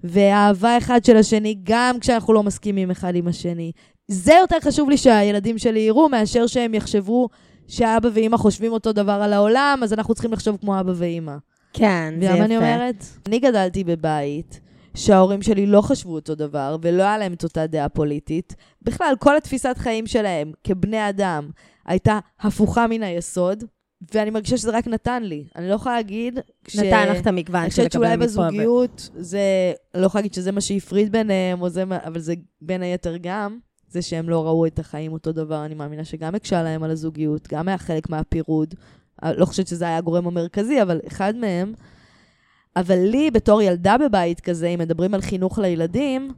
ואהבה אחד של השני, גם כשאנחנו לא מסכימים אחד עם השני. זה יותר חשוב לי שהילדים שלי יראו, מאשר שהם יחשבו שאבא ואימא חושבים אותו דבר על העולם, אז אנחנו צריכים לחשוב כמו אבא ואימא. כן, זה יפה. אני אומרת? אני גדלתי בבית שההורים שלי לא חשבו אותו דבר, ולא היה להם את אותה דעה פוליטית. בכלל, כל התפיסת חיים שלהם כבני אדם הייתה הפוכה מן היסוד, ואני מרגישה שזה רק נתן לי. אני לא יכולה להגיד... כש- נתן לך את המגוון אני של חושבת שאולי לקבל מפה. ו- בזוגיות, זה... אני לא יכולה להגיד שזה מה שהפריד ביניהם, זה. אבל זה בין היתר גם. זה שהם לא ראו את החיים אותו דבר, אני מאמינה שגם הקשה להם על הזוגיות, גם היה חלק מהפירוד. אה, לא חושבת שזה היה הגורם המרכזי, אבל אחד מהם. אבל לי, בתור ילדה בבית כזה, אם מדברים על חינוך לילדים,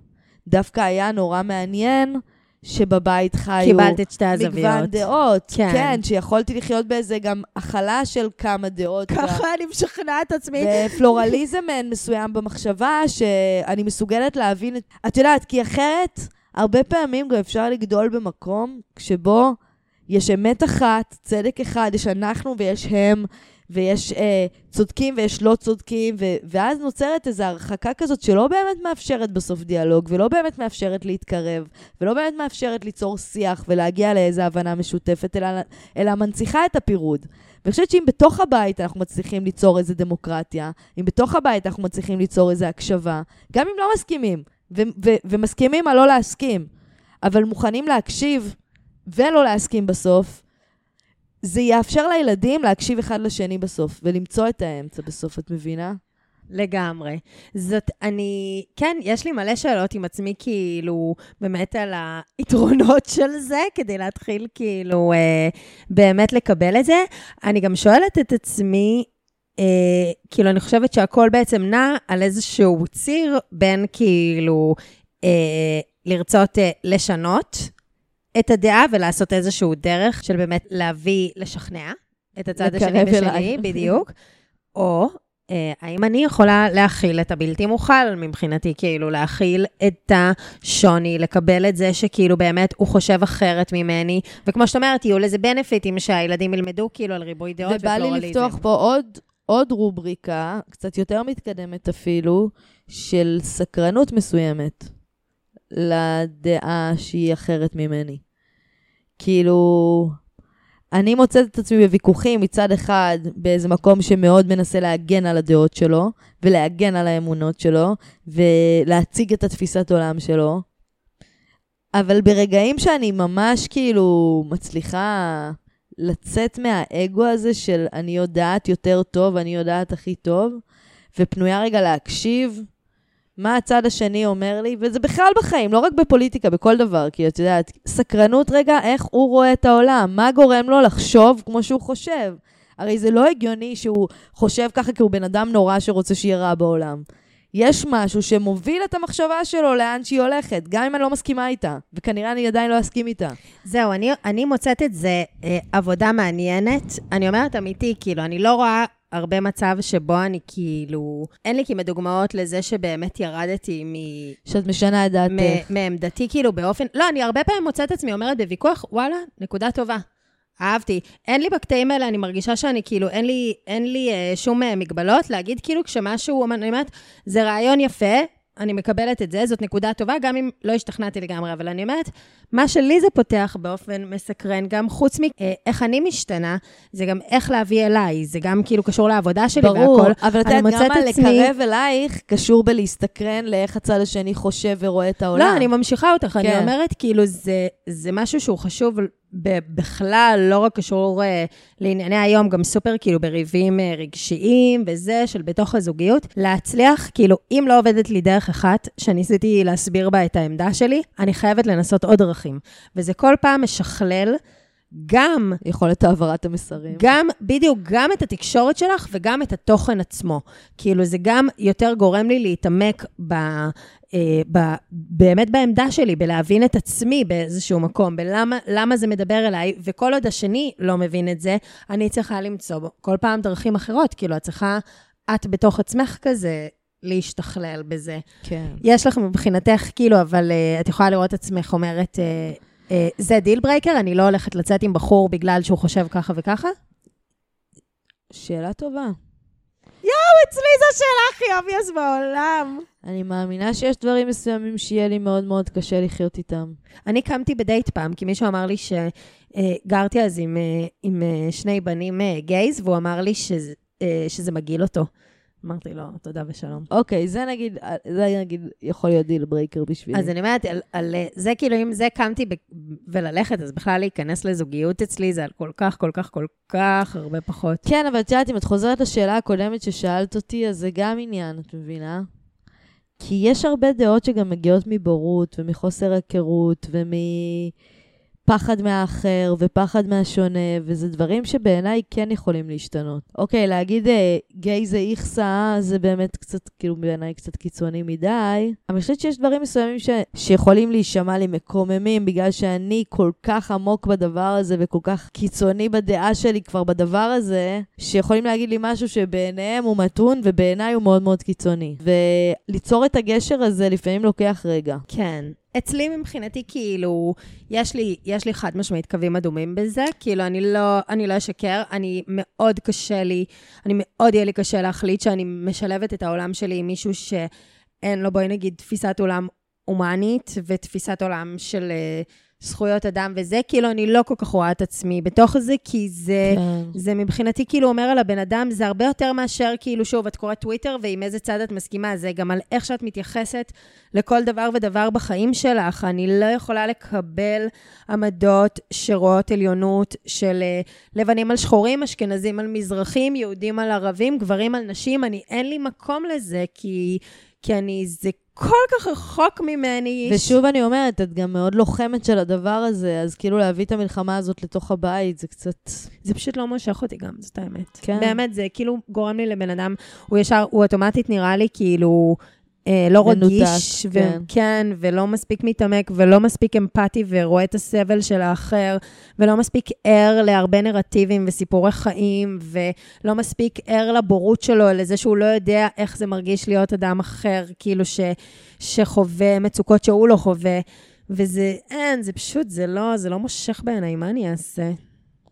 דווקא היה נורא מעניין שבבית חיו... קיבלת את שתי הזוויות. מגוון דעות. כן. כן, שיכולתי לחיות באיזה גם הכלה של כמה דעות. ככה אני משכנעת עצמי. ופלורליזם מסוים במחשבה, שאני מסוגלת להבין את... את יודעת, כי אחרת, הרבה פעמים גם אפשר לגדול במקום שבו יש אמת אחת, צדק אחד, יש אנחנו ויש הם, ויש אה, צודקים ויש לא צודקים, ו- ואז נוצרת איזו הרחקה כזאת שלא באמת מאפשרת בסוף דיאלוג, ולא באמת מאפשרת להתקרב, ולא באמת מאפשרת ליצור שיח ולהגיע לאיזו הבנה משותפת, אלא, אלא מנציחה את הפירוד. ואני חושבת שאם בתוך הבית אנחנו מצליחים ליצור איזו דמוקרטיה, אם בתוך הבית אנחנו מצליחים ליצור איזו הקשבה, גם אם לא מסכימים, ו- ו- ומסכימים על לא להסכים, אבל מוכנים להקשיב ולא להסכים בסוף, זה יאפשר לילדים להקשיב אחד לשני בסוף, ולמצוא את האמצע בסוף, את מבינה? לגמרי. זאת, אני, כן, יש לי מלא שאלות עם עצמי, כאילו, באמת על היתרונות [laughs] של זה, כדי להתחיל, כאילו, אה, באמת לקבל את זה. אני גם שואלת את עצמי, אה, כאילו, אני חושבת שהכל בעצם נע על איזשהו ציר בין, כאילו, אה, לרצות אה, לשנות את הדעה ולעשות איזשהו דרך של באמת להביא, לשכנע את הצד השני בשלי, אליי. [laughs] בדיוק. או אה, האם אני יכולה להכיל את הבלתי מוכל מבחינתי, כאילו להכיל את השוני, לקבל את זה שכאילו באמת הוא חושב אחרת ממני, וכמו שאת אומרת, יהיו לזה בנפיטים שהילדים ילמדו כאילו על ריבוי דעות ובא לי ופלורליזם. לפתוח פה עוד, עוד רובריקה, קצת יותר מתקדמת אפילו, של סקרנות מסוימת לדעה שהיא אחרת ממני. כאילו, אני מוצאת את עצמי בוויכוחים מצד אחד באיזה מקום שמאוד מנסה להגן על הדעות שלו, ולהגן על האמונות שלו, ולהציג את התפיסת עולם שלו. אבל ברגעים שאני ממש כאילו מצליחה לצאת מהאגו הזה של אני יודעת יותר טוב, אני יודעת הכי טוב, ופנויה רגע להקשיב מה הצד השני אומר לי, וזה בכלל בחיים, לא רק בפוליטיקה, בכל דבר, כי את יודעת, סקרנות רגע, איך הוא רואה את העולם, מה גורם לו לחשוב כמו שהוא חושב. הרי זה לא הגיוני שהוא חושב ככה כי הוא בן אדם נורא שרוצה שיהיה רע בעולם. יש משהו שמוביל את המחשבה שלו לאן שהיא הולכת, גם אם אני לא מסכימה איתה, וכנראה אני עדיין לא אסכים איתה. זהו, אני, אני מוצאת את זה אה, עבודה מעניינת. אני אומרת אמיתי, כאילו, אני לא רואה הרבה מצב שבו אני כאילו... אין לי כמעט דוגמאות לזה שבאמת ירדתי מ... שאת משנה את דעתך. מ- מעמדתי, כאילו, באופן... לא, אני הרבה פעמים מוצאת עצמי אומרת בוויכוח, וואלה, נקודה טובה. אהבתי. אין לי בקטעים האלה, אני מרגישה שאני כאילו, אין לי, אין לי אה, שום אה, מגבלות להגיד כאילו כשמשהו, אני אומרת, זה רעיון יפה, אני מקבלת את זה, זאת נקודה טובה, גם אם לא השתכנעתי לגמרי, אבל אני אומרת, מה שלי זה פותח באופן מסקרן, גם חוץ מאיך אני משתנה, זה גם איך להביא אליי, זה גם כאילו קשור לעבודה שלי ברור, והכל. אבל את יודעת, גם עצמי- לקרב אלייך קשור בלהסתקרן לאיך הצד השני חושב ורואה את העולם. לא, אני ממשיכה אותך, כן. אני אומרת, כאילו, זה, זה משהו שהוא חשוב בכלל, לא רק קשור uh, לענייני היום, גם סופר כאילו בריבים uh, רגשיים וזה, של בתוך הזוגיות. להצליח, כאילו, אם לא עובדת לי דרך אחת, שניסיתי להסביר בה את העמדה שלי, אני חייבת לנסות עוד דרכים. וזה כל פעם משכלל גם יכולת העברת המסרים. גם, בדיוק, גם את התקשורת שלך וגם את התוכן עצמו. כאילו, זה גם יותר גורם לי להתעמק ב, אה, ב, באמת בעמדה שלי, בלהבין את עצמי באיזשהו מקום, בלמה למה זה מדבר אליי, וכל עוד השני לא מבין את זה, אני צריכה למצוא בו כל פעם דרכים אחרות. כאילו, את צריכה, את בתוך עצמך כזה, להשתכלל בזה. כן. יש לך מבחינתך, כאילו, אבל אה, את יכולה לראות עצמך אומרת, אה, זה deal breaker, אני לא הולכת לצאת עם בחור בגלל שהוא חושב ככה וככה? שאלה טובה. אצלי זו השאלה הכי obvious בעולם. אני מאמינה שיש דברים מסוימים שיהיה לי מאוד מאוד קשה לחיות איתם. אני קמתי בדייט פעם, כי מישהו אמר לי שגרתי אז עם, אה, עם אה, שני בנים אה, gays, והוא אמר לי שזה, אה, שזה מגעיל אותו. אמרתי לו, תודה ושלום. אוקיי, זה נגיד, זה נגיד יכול להיות deal breaker בשבילי. אז אני אומרת, על, על זה כאילו, אם זה קמתי ב, וללכת, אז בכלל להיכנס לזוגיות אצלי, זה על כל כך, כל כך, כל כך הרבה פחות. כן, אבל את יודעת, אם את חוזרת לשאלה הקודמת ששאלת אותי, אז זה גם עניין, את מבינה? כי יש הרבה דעות שגם מגיעות מבורות ומחוסר היכרות ומ... פחד מהאחר ופחד מהשונה, וזה דברים שבעיניי כן יכולים להשתנות. אוקיי, להגיד אה, גיי זה איכסה, זה באמת קצת, כאילו בעיניי קצת קיצוני מדי, אני חושבת שיש דברים מסוימים ש... שיכולים להישמע לי מקוממים, בגלל שאני כל כך עמוק בדבר הזה וכל כך קיצוני בדעה שלי כבר בדבר הזה, שיכולים להגיד לי משהו שבעיניהם הוא מתון ובעיניי הוא מאוד מאוד קיצוני. וליצור את הגשר הזה לפעמים לוקח רגע. כן. אצלי מבחינתי, כאילו, יש לי, יש לי חד משמעית קווים אדומים בזה, כאילו, אני לא, אני לא אשקר, אני מאוד קשה לי, אני מאוד יהיה לי קשה להחליט שאני משלבת את העולם שלי עם מישהו שאין לו, בואי נגיד, תפיסת עולם הומנית ותפיסת עולם של... uh, זכויות אדם וזה, כאילו אני לא כל כך רואה את עצמי בתוך זה, כי זה, כן. זה מבחינתי כאילו אומר על הבן אדם, זה הרבה יותר מאשר כאילו, שוב, את קוראת טוויטר ועם איזה צד את מסכימה, זה גם על איך שאת מתייחסת לכל דבר ודבר בחיים שלך. אני לא יכולה לקבל עמדות שרואות עליונות של אה, לבנים על שחורים, אשכנזים על מזרחים, יהודים על ערבים, גברים על נשים, אני, אין לי מקום לזה, כי... כי אני, זה כל כך רחוק ממני. ושוב אני אומרת, את גם מאוד לוחמת של הדבר הזה, אז כאילו להביא את המלחמה הזאת לתוך הבית, זה קצת... זה פשוט לא מושך אותי גם, זאת האמת. כן. באמת, זה כאילו גורם לי לבן אדם, הוא ישר, הוא אוטומטית נראה לי כאילו... אה, לא רגיש, ו- כן. כן, ולא מספיק מתעמק, ולא מספיק אמפתי, ורואה את הסבל של האחר, ולא מספיק ער להרבה נרטיבים וסיפורי חיים, ולא מספיק ער לבורות שלו, לזה שהוא לא יודע איך זה מרגיש להיות אדם אחר, כאילו ש- שחווה מצוקות שהוא לא חווה. וזה, אין, זה פשוט, זה לא, זה לא מושך בעיניי, מה אני אעשה?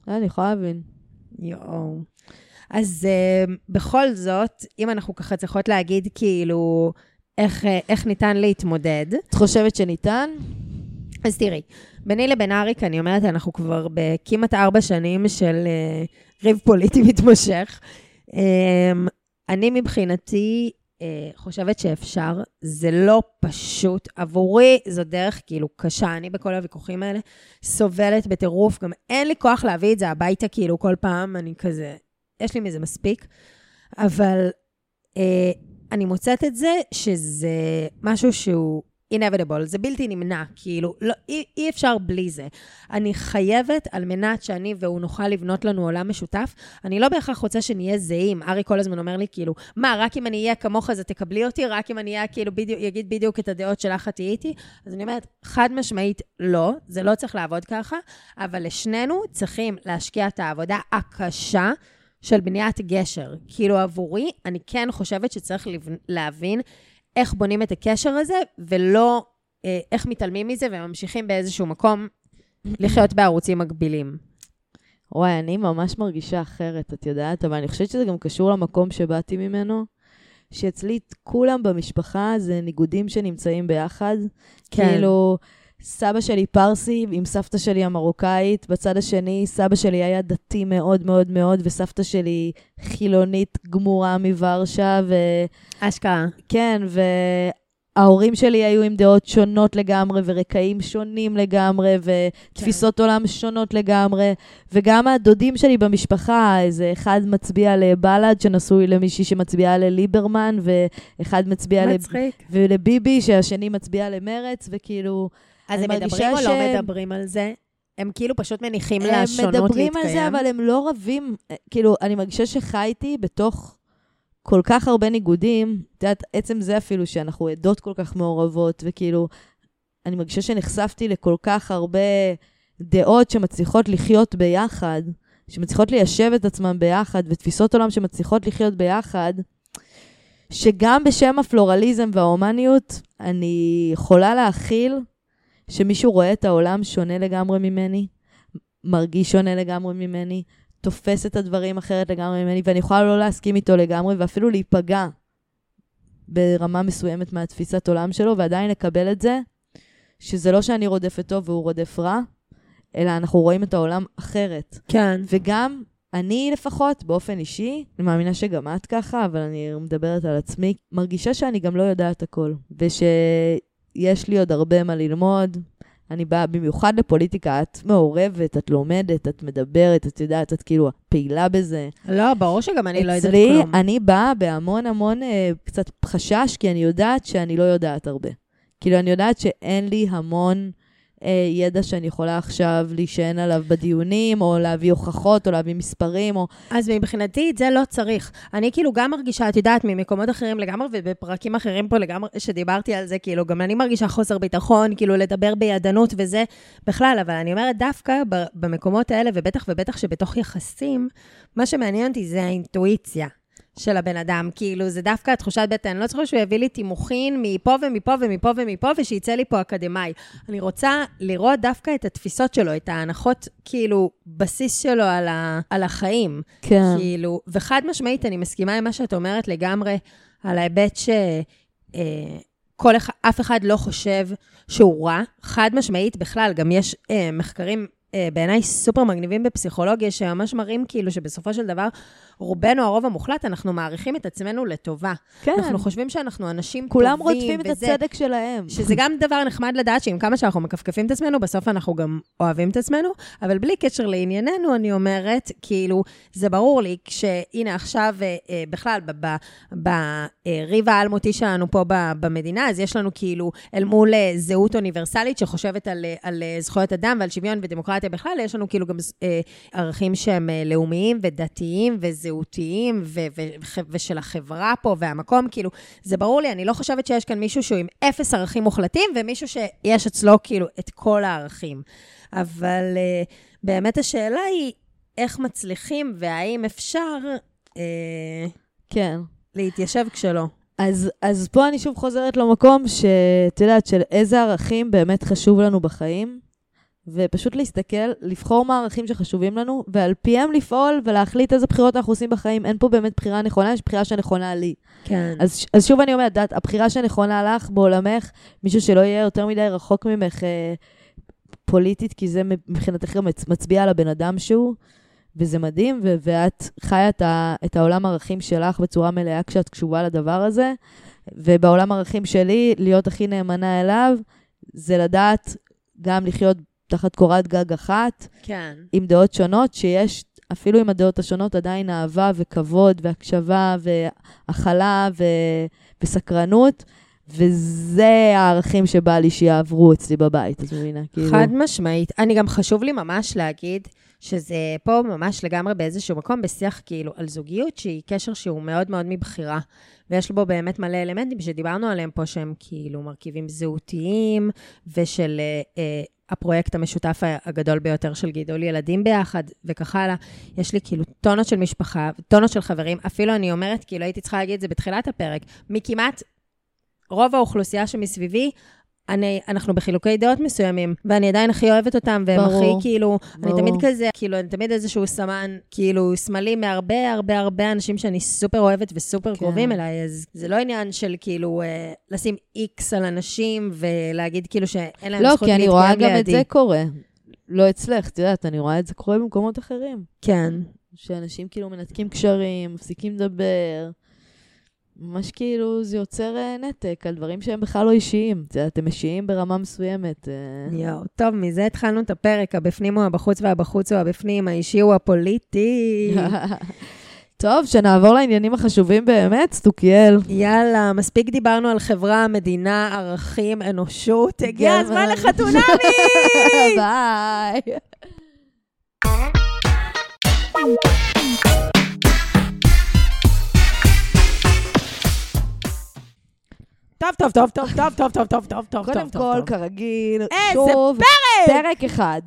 אני יכולה להבין. יואו. אז uh, בכל זאת, אם אנחנו ככה צריכות להגיד, כאילו, איך, אה, איך ניתן להתמודד. את חושבת שניתן? אז תראי, ביני לבין אריק, אני אומרת, אנחנו כבר בכמעט ארבע שנים של uh, ריב פוליטי מתמשך. Um, אני מבחינתי uh, חושבת שאפשר, זה לא פשוט. עבורי זו דרך כאילו קשה, אני בכל הוויכוחים האלה סובלת בטירוף, גם אין לי כוח להביא את זה הביתה, כאילו כל פעם אני כזה, יש לי מזה מספיק. אבל uh, אני מוצאת את זה שזה משהו שהוא inevitable, זה בלתי נמנע, כאילו, לא, אי, אי אפשר בלי זה. אני חייבת, על מנת שאני והוא נוכל לבנות לנו עולם משותף, אני לא בהכרח רוצה שנהיה זהים. ארי כל הזמן אומר לי, כאילו, מה, רק אם אני אהיה כמוך אז תקבלי אותי? רק אם אני אהיה, כאילו, בדיוק, יגיד בדיוק את הדעות שלך, את תהיי איתי? אז אני אומרת, חד משמעית, לא, זה לא צריך לעבוד ככה, אבל לשנינו צריכים להשקיע את העבודה הקשה. של בניית גשר. כאילו עבורי, אני כן חושבת שצריך להבין איך בונים את הקשר הזה, ולא אה, איך מתעלמים מזה וממשיכים באיזשהו מקום לחיות בערוצים מקבילים. וואי, אני ממש מרגישה אחרת, את יודעת, אבל אני חושבת שזה גם קשור למקום שבאתי ממנו, שאצלי כולם במשפחה זה ניגודים שנמצאים ביחד. כן. כאילו, סבא שלי פרסי עם סבתא שלי המרוקאית, בצד השני סבא שלי היה דתי מאוד מאוד מאוד, וסבתא שלי חילונית גמורה מוורשה, ו... אשכרה. כן, וההורים שלי היו עם דעות שונות לגמרי, ורקעים שונים לגמרי, ותפיסות כן. עולם שונות לגמרי, וגם הדודים שלי במשפחה, איזה אחד מצביע לבל"ד, שנשוי למישהי שמצביעה לליברמן, ואחד מצביע לב... לביבי, שהשני מצביע למרץ, וכאילו... אז הם מדברים או לא מדברים על זה? הם כאילו פשוט מניחים לשונות להתקיים. הם מדברים על זה, אבל הם לא רבים. כאילו, אני מרגישה שחייתי בתוך כל כך הרבה ניגודים. את יודעת, עצם זה אפילו שאנחנו עדות כל כך מעורבות, וכאילו, אני מרגישה שנחשפתי לכל כך הרבה דעות שמצליחות לחיות ביחד, שמצליחות ליישב את עצמם ביחד, ותפיסות עולם שמצליחות לחיות ביחד. שגם בשם הפלורליזם וההומניות, אני יכולה להכיל שמישהו רואה את העולם שונה לגמרי ממני, מרגיש שונה לגמרי ממני, תופס את הדברים אחרת לגמרי ממני, ואני יכולה לא להסכים איתו לגמרי, ואפילו להיפגע ברמה מסוימת מהתפיסת עולם שלו, ועדיין לקבל את זה, שזה לא שאני רודפת טוב והוא רודף רע, אלא אנחנו רואים את העולם אחרת. כן. וגם אני לפחות, באופן אישי, אני מאמינה שגם את ככה, אבל אני מדברת על עצמי, מרגישה שאני גם לא יודעת הכל, וש... יש לי עוד הרבה מה ללמוד. אני באה במיוחד לפוליטיקה, את מעורבת, את לומדת, את מדברת, את יודעת, את כאילו פעילה בזה. לא, ברור שגם אני לא יודעת כלום. אצלי, אני באה בהמון המון אה, קצת חשש, כי אני יודעת שאני לא יודעת הרבה. כאילו, אני יודעת שאין לי המון ידע שאני יכולה עכשיו להישען עליו בדיונים, או להביא הוכחות, או להביא מספרים, או... אז מבחינתי את זה לא צריך. אני כאילו גם מרגישה, את יודעת, ממקומות אחרים לגמרי, ובפרקים אחרים פה לגמרי, שדיברתי על זה, כאילו, גם אני מרגישה חוסר ביטחון, כאילו, לדבר בידענות וזה בכלל, אבל אני אומרת, דווקא במקומות האלה, ובטח ובטח שבתוך יחסים, מה שמעניין אותי זה האינטואיציה. של הבן אדם. כאילו, זה דווקא התחושת בטן. אני לא צריכה שהוא יביא לי תימוכין מפה ומפה ומפה ומפה, ושיצא לי פה אקדמאי. אני רוצה לראות דווקא את התפיסות שלו, את ההנחות, כאילו, בסיס שלו על, ה, על החיים. כן. כאילו, וחד משמעית, אני מסכימה עם מה שאת אומרת לגמרי, על ההיבט ש... אה, כל אחד, אף אחד לא חושב שהוא רע. חד משמעית, בכלל, גם יש אה, מחקרים בעיניי סופר מגניבים בפסיכולוגיה, שממש מראים כאילו שבסופו של דבר, רובנו, הרוב המוחלט, אנחנו מעריכים את עצמנו לטובה. כן. אנחנו חושבים שאנחנו אנשים כולם טובים. כולם רודפים וזה, את הצדק שלהם. שזה גם דבר נחמד לדעת שעם כמה שאנחנו מכפכפים את עצמנו, בסוף אנחנו גם אוהבים את עצמנו, אבל בלי קשר לענייננו, אני אומרת, כאילו, זה ברור לי, שהנה עכשיו, אה, אה, בכלל, בריב האלמותי שלנו פה במדינה, אז יש לנו כאילו, אל מול זהות אוניברסלית שחושבת על, על זכויות אדם ועל שוויון ודמוקרטיה בכלל, יש לנו כאילו גם ערכים שהם לאומיים ודתיים וז... זהותיים ו- ו- ושל החברה פה והמקום, כאילו, זה ברור לי, אני לא חושבת שיש כאן מישהו שהוא עם אפס ערכים מוחלטים, ומישהו שיש אצלו כאילו את כל הערכים. אבל uh, באמת השאלה היא, איך מצליחים והאם אפשר uh, כן. להתיישב כשלא. אז, אז פה אני שוב חוזרת למקום שאת יודעת, של איזה ערכים באמת חשוב לנו בחיים, ופשוט להסתכל, לבחור מה הערכים שחשובים לנו, ועל פיהם לפעול ולהחליט איזה בחירות אנחנו עושים בחיים. אין פה באמת בחירה נכונה, יש בחירה שנכונה לי. כן. אז, אז שוב אני אומרת, דעת, הבחירה שנכונה לך בעולמך, מישהו שלא יהיה יותר מדי רחוק ממך אה, פוליטית, כי זה מבחינתך גם מצביע על הבן אדם שהוא, וזה מדהים, ו- ואת חיה את, ה- את העולם הערכים שלך בצורה מלאה כשאת קשובה לדבר הזה, ובעולם הערכים שלי, להיות הכי נאמנה אליו, זה לדעת גם לחיות תחת קורת גג אחת, כן. עם דעות שונות, שיש, אפילו עם הדעות השונות, עדיין אהבה וכבוד והקשבה והכלה ו... וסקרנות. וזה הערכים שבא לי שיעברו אצלי בבית, את מבינה? כאילו... חד משמעית. אני גם חשוב לי ממש להגיד שזה פה ממש לגמרי באיזשהו מקום בשיח כאילו על זוגיות, שהיא קשר שהוא מאוד מאוד מבחירה. ויש בו באמת מלא אלמנטים שדיברנו עליהם פה, שהם כאילו מרכיבים זהותיים ושל אה, אה הפרויקט המשותף הגדול ביותר של גידול ילדים ביחד, וכך הלאה. יש לי כאילו טונות של משפחה, טונות של חברים, אפילו אני אומרת, כאילו הייתי צריכה להגיד את זה בתחילת הפרק, מכמעט רוב האוכלוסייה שמסביבי, אני, אנחנו בחילוקי דעות מסוימים, ואני עדיין הכי אוהבת אותם, והם ברור, הכי כאילו, ברור. אני תמיד כזה, כאילו, אני תמיד איזשהו סמן, כאילו, שמאלי מהרבה הרבה הרבה אנשים שאני סופר אוהבת וסופר כן. קרובים אליי, אז זה לא עניין של כאילו, אה, לשים איקס על אנשים ולהגיד כאילו שאין להם לא, זכות להתקיים לידי. לא, כי אני רואה גם את זה קורה. לא אצלך, את יודעת, אני רואה את זה קורה במקומות אחרים. כן. שאנשים כאילו מנתקים קשרים, מפסיקים לדבר. ממש כאילו זה יוצר אה, נתק על דברים שהם בכלל לא אישיים. את יודעת, הם אישיים ברמה מסוימת. אה. יואו, טוב, מזה התחלנו את הפרק, הבפנים הוא הבחוץ והבחוץ הוא הבפנים, האישי הוא הפוליטי. [laughs] טוב, שנעבור לעניינים החשובים באמת, סטוקיאל. יאללה, מספיק דיברנו על חברה, מדינה, ערכים, אנושות. הגיע הזמן לחתונמי! [laughs] ביי. טוב, טוב, טוב, טוב, טוב, טוב, טוב, טוב, טוב, טוב, קודם כל, כרגיל, שוב, פרק! פרק אחד.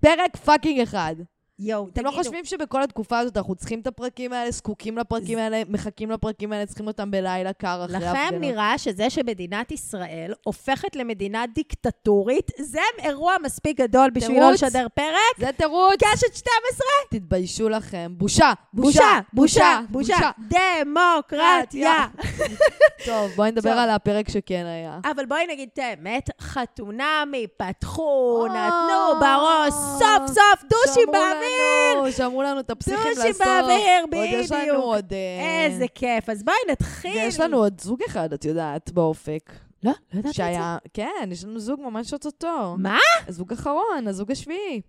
פרק fucking אחד. יואו, תגידו. אתם לא חושבים שבכל התקופה הזאת אנחנו צריכים את הפרקים האלה, זקוקים לפרקים האלה, מחכים לפרקים האלה, צריכים אותם בלילה קר אחרי הפגנות? לכם נראה שזה שמדינת ישראל הופכת למדינה דיקטטורית, זה אירוע מספיק גדול בשביל לא לשדר פרק? זה תירוץ. קשת 12? תתביישו לכם. בושה, בושה, בושה, בושה. דמוקרטיה. [laughs] טוב, בואי נדבר על הפרק שכן היה. אבל בואי נגיד את האמת, חתונמי, פתחו, נתנו בראש, סוף סוף דושים באוויר. באוויר! שאמרו לנו את הפסיכים לעשות. דושים באוויר, בדיוק. עוד יש לנו עוד... אה, איזה כיף. אז בואי נתחיל. ויש לנו עוד זוג אחד, את יודעת, באופק. לא, לא ידעתי שהיה, את זה. כן, יש לנו זוג ממש אוטוטו. מה? הזוג אחרון, הזוג השביעי.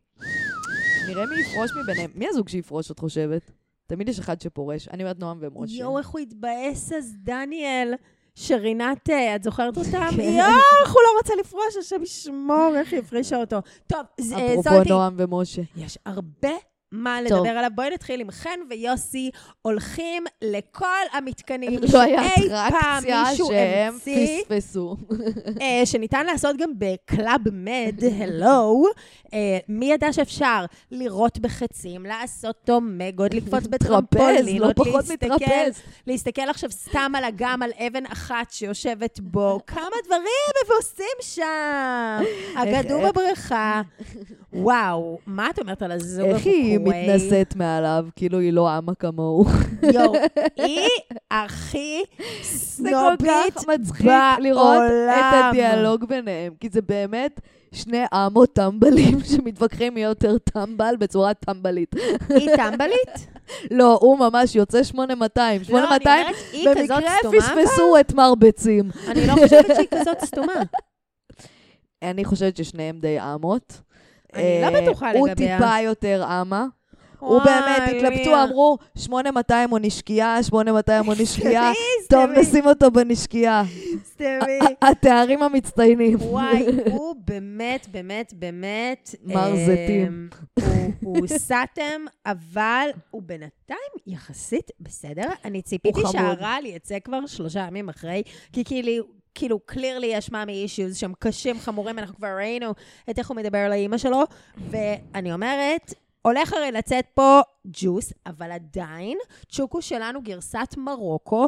נראה מי יפרוש מביניהם. מי הזוג שיפרוש, את חושבת? תמיד יש אחד שפורש. אני אומרת נועם ומשה. יואו, איך הוא התבאס אז, דניאל. שרינת, אה, את זוכרת אותם? כן. יואו, איך הוא לא רוצה לפרוש, השם ישמור, איך היא הפרישה אותו. טוב, אה, אפרופו זאתי, נועם ומשה. יש הרבה מה טוב. לדבר עליו. בואי נתחיל עם חן ויוסי הולכים לכל המתקנים לא שאי פעם אטרקציה מישהו שהם המציא. פספסו. אה, שניתן לעשות גם בקלאב מד, הלו. אה, מי ידע שאפשר לירות בחצים, לעשות אומגות, לקפוץ [laughs] בטרמפולינות, לא פחות להסתכל. להסתכל עכשיו סתם על אגם, על אבן אחת שיושבת בו. כמה דברים עושים שם. אגדו איך- בבריכה. וואו, מה את אומרת על הזוג איך היא? מתנשאת מעליו, כאילו היא לא אמה כמוהו. יואו, [laughs] היא הכי זה כל סנובית כך מצחיק לראות את בעולם. הדיאלוג ביניהם, כי זה באמת שני אמות טמבלים [laughs] שמתווכחים מי יותר טמבל בצורה טמבלית. היא טמבלית? [laughs] לא, הוא ממש יוצא 8200. לא, אני 8200, אומרת, היא כזאת במקרה פספסו את מר ביצים. אני לא חושבת שהיא כזאת סתומה. אני חושבת ששניהם די אמות. אני לא אה, בטוחה הוא לגביה. טיפה יותר אמה. הוא באמת, התלבטו. אמרו, 8200 הוא נשקייה, 8200 הוא [laughs] נשקייה. טוב, נשים אותו בנשקייה. סתמי. [laughs] התארים המצטיינים. וואי, [laughs] הוא באמת, באמת, באמת... מר אמ, זיתים. הוא- הוא סאטם, אבל הוא בינתיים יחסית בסדר. אני ציפיתי הוא. שהרעל יצא כבר שלושה ימים אחרי, כי כאילו... כאילו, קלירלי יש מאמי אישיוז שהם קשים, חמורים, אנחנו כבר ראינו את איך הוא מדבר על האימא שלו, ואני אומרת, הולך הרי לצאת פה ג'וס, אבל עדיין, צ'וקו שלנו, גרסת מרוקו,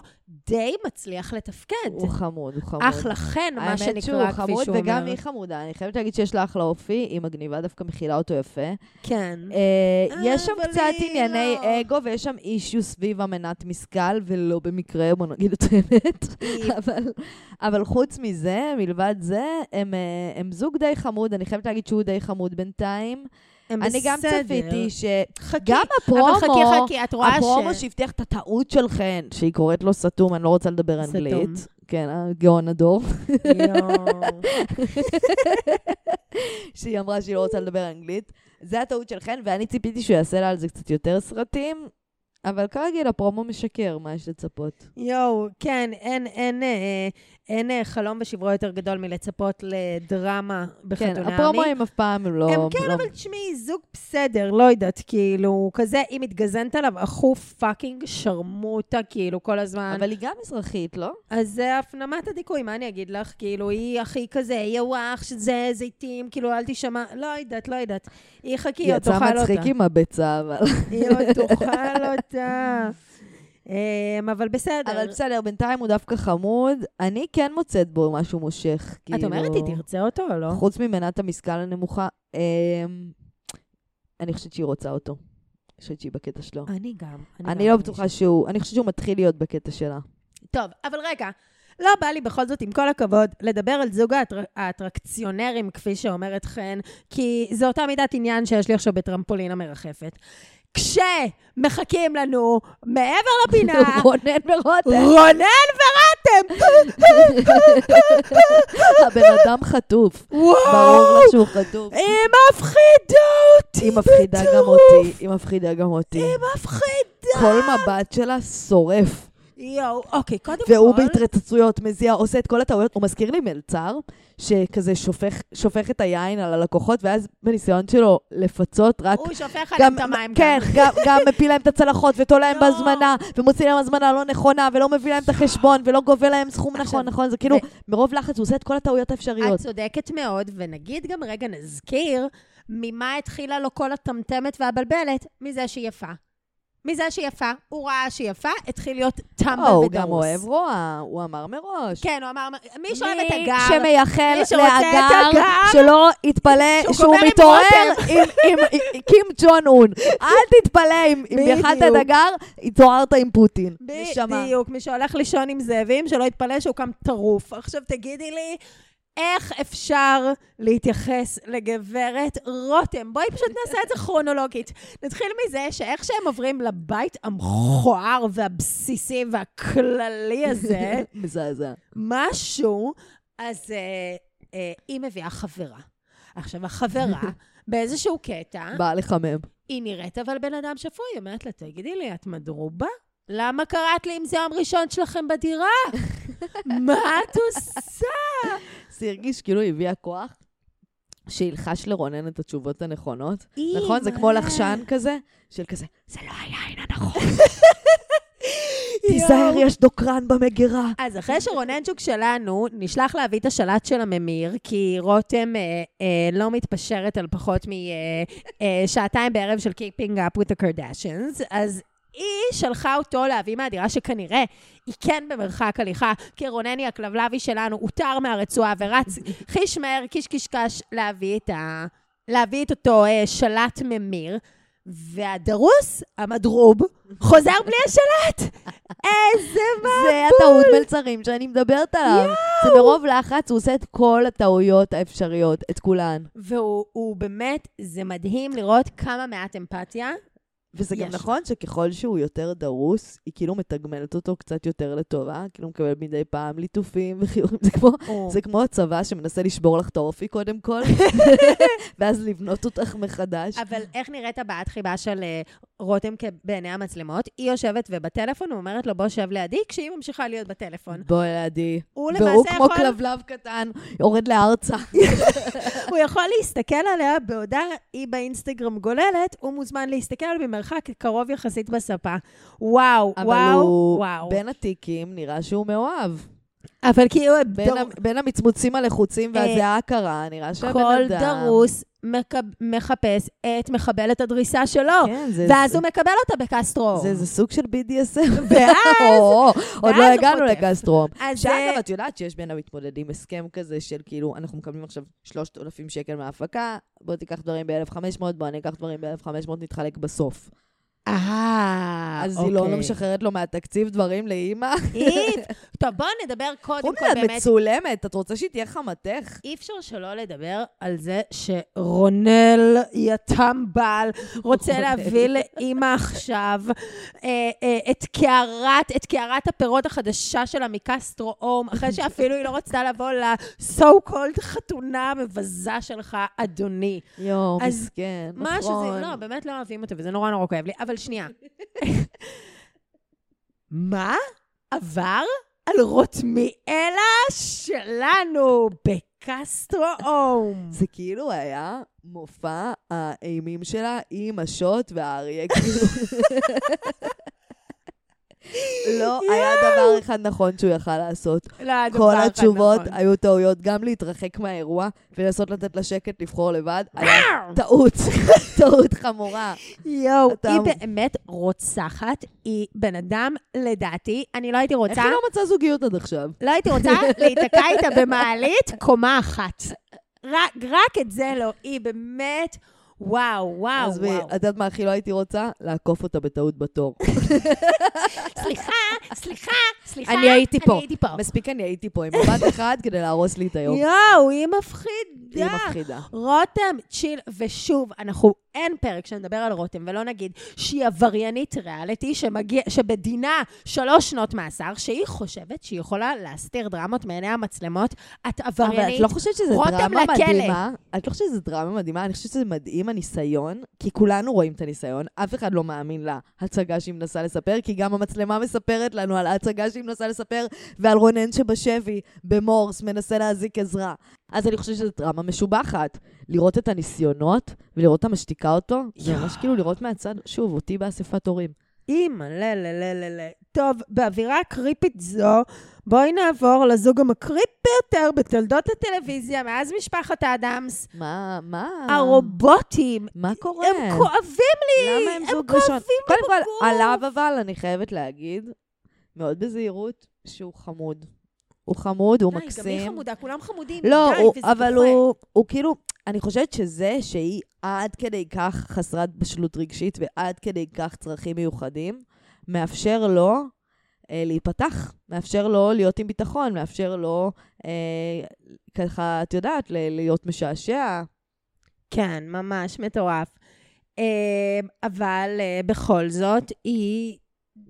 די מצליח לתפקד. הוא חמוד, הוא חמוד. אחלה חן, מה האמת שנקרא, שהוא כפי חמוד, שהוא וגם אומר. היא חמודה. אני חייבת להגיד שיש לה אחלה אופי, היא מגניבה, דווקא מכילה אותו יפה. כן. אה, יש שם קצת ענייני לא. אגו, ויש שם אישיו סביב המנת משכל, ולא במקרה, בוא נגיד את האמת. אבל- אבל חוץ מזה, מלבד זה, הם, אה, הם זוג די חמוד, אני חייבת להגיד שהוא די חמוד בינתיים. הם אני גם בסדר. צפיתי חכי, שגם הפרומו, אבל חכי, חכי, את רואה הפרומו ש... שהבטיח את הטעות של חן, שהיא קוראת לו סתום, אני לא רוצה לדבר סתום. אנגלית. כן, הגאון הדור. יואו. [laughs] שהיא אמרה שהיא לא רוצה לדבר אנגלית. זה הטעות של חן, ואני ציפיתי שהוא יעשה לה על זה קצת יותר סרטים, אבל כרגיל, הפרומו משקר, מה יש לצפות? יואו, כן, אין, אין, אה, אין אה, חלום ושברו יותר גדול מלצפות לדרמה כן, בחתונמי. הפרומואים אף פעם הם לא... הם כן, לא- אבל תשמעי, זוג בסדר, לא יודעת, כאילו, כזה, היא מתגזנת עליו, אחו fucking שרמוטה, כאילו, כל הזמן. אבל היא גם מזרחית, לא? אז זה הפנמת הדיכוי, מה אני אגיד לך? כאילו, היא הכי כזה, יוואח, שזה זיתים, כאילו, אל תשמע, לא יודעת, לא יודעת. היא חכי, היא יצאה תאכל אותה. מצחיק עם הביצה, אבל... היא עוד תאכל אותה. אמ, אבל בסדר. אבל בסדר, בינתיים הוא דווקא חמוד. אני כן מוצאת בו משהו מושך, את כאילו... אומרת, היא תרצה אותו או לא? חוץ ממנת המשכל הנמוכה, אמ, אני חושבת שהיא רוצה אותו. אני חושבת שהיא בקטע שלו. אני גם. אני לא בטוחה שהוא... אני חושבת שהוא מתחיל להיות בקטע שלה. טוב, אבל רגע, לא בא לי בכל זאת, עם כל הכבוד, לדבר על זוג האטר... האטרקציונרים, כפי שאומרת חן, כי זו אותה מידת עניין שיש לי עכשיו בטרמפולינה מרחפת. כשמחכים לנו מעבר לפינה, [laughs] רונן ורותם. רונן ורותם! הבן אדם חטוף. ברור! לך שהוא חטוף. היא מפחידה אותי היא מפחידה גם. אותי. היא מפחידה גם אותי. היא מפחידה. כל מבט שלה שורף. יואו, אוקיי, קודם והוא כל... בהתרצצויות מזיע, עושה את כל הטעויות. הוא מזכיר לי מלצר, שכזה שופך, שופך את היין על הלקוחות, ואז בניסיון שלו לפצות, רק... הוא שופך עליהם את המים כן, גם. גם, גם מפיל להם את הצלחות, ותולה להם לא. בהזמנה, ומוציא להם הזמנה לא נכונה, ולא מביא להם את החשבון, ולא גובה להם סכום עכשיו, נכון, נכון, זה כאילו, מרוב לחץ הוא עושה את כל הטעויות האפשריות. את צודקת מאוד, ונגיד גם רגע נזכיר ממה התחילה לו כל הטמטמת והבלבלת? מזה שהיא יפה. מזה שהיא יפה, הוא ראה שהיא יפה, התחיל להיות טמבל או, הוא ודרוס. גם אוהב רוע, הוא אמר מראש. כן, הוא אמר, מי שאוהב את הגר, שמייחל מי את לאגר, שלא יתפלא שהוא מתעורר עם- קים ג'ון און. אל תתפלא אם יכלת את. הגר, התעוררת עם פוטין. בדיוק, מי שהולך לישון עם זאבים, שלא יתפלא שהוא קם טרוף. עכשיו תגידי לי, איך אפשר להתייחס לגברת רותם? בואי פשוט נעשה את זה כרונולוגית. נתחיל מזה שאיך שהם עוברים לבית המכוער והבסיסי והכללי הזה, [laughs] מזעזע. משהו, אז אה, אה, היא מביאה חברה. עכשיו, החברה, [laughs] באיזשהו קטע, בא לחמם. היא נראית אבל בן אדם שפוי, היא אומרת לה, תגידי לי, את מדרובה? למה קראת לי אם זה יום ראשון שלכם בדירה? [laughs] מה את עושה? זה הרגיש כאילו היא הביאה כוח שילחש לרונן את התשובות הנכונות. נכון? זה כמו לחשן כזה, של כזה, זה לא היין הנכון. [laughs] תיזהר, יש דוקרן במגירה. אז אחרי שרוננצ'וק שלנו נשלח להביא את השלט של הממיר, כי רותם אה, אה, לא מתפשרת על פחות משעתיים אה, אה, בערב של Keeping Up with the Kardashians, אז היא שלחה אותו להביא מהדירה שכנראה היא כן במרחק הליכה, כי רונני הכלבלבי שלנו הותר מהרצועה ורץ [laughs] חיש מהר, קיש קיש קש, להביא את, ה... להביא את אותו אה, שלט ממיר. והדרוס, המדרוב, [laughs] חוזר בלי השלט. איזה מבול. זה הטעות מלצרים שאני מדברת עליו. זה מרוב לחץ, הוא עושה את כל הטעויות האפשריות, את כולן. והוא באמת, זה מדהים לראות כמה מעט אמפתיה וזה גם נכון שככל שהוא יותר דרוס, היא כאילו מתגמלת אותו קצת יותר לטובה, כאילו מקבל מדי פעם ליטופים [laughs] וחיורים. זה כמו, זה כמו הצבא שמנסה לשבור לך את האופי קודם כל, [laughs] ואז לבנות אותך מחדש. אבל איך נראית הבעת חיבה של uh, רותם בעיני המצלמות? היא יושבת ובטלפון, הוא אומרת לו, בוא שב לידי, כשהיא ממשיכה להיות בטלפון. בוא לידי. הוא למעשה יכול... והוא כמו כלבלב קטן, יורד לארצה. [laughs] הוא יכול להסתכל עליה בעודה היא באינסטגרם גוללת, הוא מוזמן להסתכל עליה במרחק קרוב יחסית בספה. וואו, אבל וואו, הוא וואו. בין התיקים נראה שהוא מאוהב. אבל כאילו... בין, דור... בין המצמוצים הלחוצים והזיעה הקרה, נראה שהבן כל אדם... דרוס מקב... מחפש את מחבלת הדריסה שלו. כן, זה... ואז זה, הוא מקבל אותה בקסטרו. זה, זה סוג של BDSM. [laughs] ואז... או, עוד לא הגענו. לקסטרום. אז שאגב, זה- את יודעת שיש בין המתמודדים הסכם כזה של כאילו, אנחנו מקבלים עכשיו 3,000 שקל מההפקה, בוא תיקח דברים ב-1,500, בוא אני אקח דברים ב-1,500, נתחלק בסוף. אה, אז היא לא אוקיי. משחררת לו מהתקציב דברים לאימא. איף. [laughs] טוב, בואו נדבר קודם כל מזה, את באמת. מצולמת, את רוצה שהיא תהיה חמתך? אי אפשר שלא לדבר על זה שרונל, יא טמבל, רוצה להביא לאימא עכשיו אה, אה, את קערת, את קערת הפירות החדשה שלה מקסטרו אום, אחרי שאפילו היא לא רצתה לבוא ל-so called חתונה המבזה שלך, אדוני. יואו, מסכן, מה שזה, נכון. לא, באמת לא אוהבים אותו, וזה נורא נורא כואב לי, אבל שנייה. [laughs] מה עבר על רוטמיאלה שלנו בקסטרו אום? [laughs] זה כאילו היה מופע האימים שלה עם השוט והאריה, כאילו. [laughs] לא היה דבר אחד נכון שהוא יכל לעשות. לא, היה דבר כל אחד התשובות נכון. היו טעויות, גם להתרחק מהאירוע ולנסות לתת לה שקט לבחור לבד, היה טעות, [laughs] טעות חמורה. יואו, היא באמת רוצחת, היא בן אדם, לדעתי, אני לא הייתי איך רוצה, היא לא מצאה זוגיות עד עכשיו? לא הייתי רוצה [laughs] להיתקע איתה במעלית קומה אחת. רק את זה לא, היא באמת, וואו, וואו, עזבי, וואו. את יודעת מה הכי לא הייתי רוצה? לעקוף אותה בטעות בתור. סליחה, סליחה, סליחה, אני הייתי פה. אני הייתי פה. מספיק אני הייתי פה עם מבט [laughs] אחד כדי להרוס לי את היום. יואו, היא היא מפחידה. מפחידה. רותם, צ'יל, ושוב, אנחנו, אין פרק שנדבר על רותם ולא נגיד שהיא עבריינית ריאליטי שמגיע, שבדינה שלוש שנות מאסר, שהיא חושבת שהיא יכולה להסתיר דרמות מעיני המצלמות. את אבל עבריינית. את לא חושבת רותם דרמה לכלא. מדהימה? את לא חושבת שזו דרמה מדהימה? אני חושבת שזה מדהים הניסיון, כי כולנו רואים את הניסיון, אף אחד לא מאמין להצגה שהיא מנסה לספר, כי גם המצלמה מספרת לנו על ההצגה שהיא מנסה לספר, ועל רונן שבשבי, במורס, מנסה להזיק עזרה. אז אני חושבת שזו דרמה משובחת. לראות את הניסיונות, ולראות אותה משתיקה אותו, זה. ממש כאילו לראות מהצד, שוב, אותי באספת הורים. אימא, לה, לה, לה, לה, לה. טוב, באווירה קריפית זו, בואי נעבור לזוג המקריפ ביותר בתולדות הטלוויזיה מאז משפחת האדמס, מה, מה? הרובוטים. מה קורה? הם כואבים לי! למה הם הם זוג כואבים ראשון? קודם כל, בגוף. עליו אבל, אני חייבת להגיד, מאוד בזהירות, שהוא חמוד. הוא חמוד, הוא די, גם היא מקסים. חמודה, כולם חמודים. לא, די, הוא, אבל דוחה. הוא, הוא כאילו, אני חושבת שזה שהיא עד כדי כך חסרת בשלות רגשית ועד כדי כך צרכים מיוחדים, מאפשר לו אה, להיפתח, מאפשר לו להיות עם ביטחון, מאפשר לו אה, ככה, את יודעת, להיות משעשע. כן, ממש מטורף. אה, אבל אה, בכל זאת, היא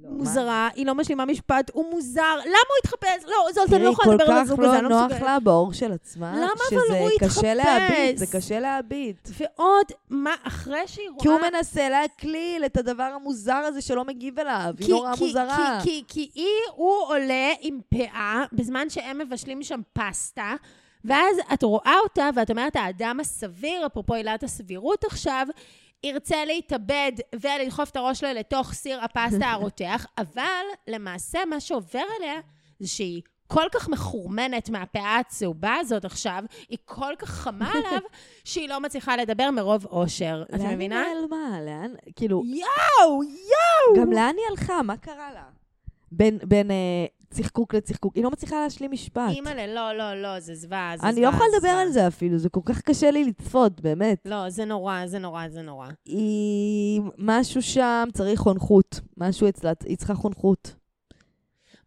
מוזרה, היא לא משלימה משפט, הוא מוזר, למה הוא התחפש? לא, זאת, אני לא יכולה לדבר על הזוג הזה, תראי, אני כל כך לא לא נוח מסוגלת. לה בעור של עצמה, למה אבל הוא שזה קשה להביט, התחפש? זה קשה להביט. ועוד, מה, אחרי שהיא רואה... כי הוא מנסה להקליל את הדבר המוזר הזה שלא מגיב אליו, היא כי- נורא כי- מוזרה. כי, כי, כי היא, הוא עולה עם פאה, בזמן שהם מבשלים שם פסטה, ואז את רואה אותה, ואת אומרת, האדם הסביר, אפרופו עילת הסבירות עכשיו, ירצה להתאבד ולדחוף את הראש שלו לתוך סיר הפסטה [laughs] הרותח, אבל למעשה מה שעובר עליה זה שהיא כל כך מחורמנת מהפאה הצהובה הזאת עכשיו, היא כל כך חמה [laughs] עליו, שהיא לא מצליחה לדבר מרוב אושר. את לאן מבינה? היא נעלמה? לאן? כאילו, יואו, יואו! גם לאן היא הלכה? מה קרה לה? בין, בין אה, צחקוק לצחקוק. היא לא מצליחה להשלים משפט. אימא'לה, לא, לא, לא, זה זוועה, זה זוועה. אני לא יכולה לדבר. על זה אפילו, זה כל כך קשה לי לצפות, באמת. לא, זה נורא, זה נורא, זה נורא. היא... משהו שם צריך חונכות. משהו אצלה, היא צריכה חונכות.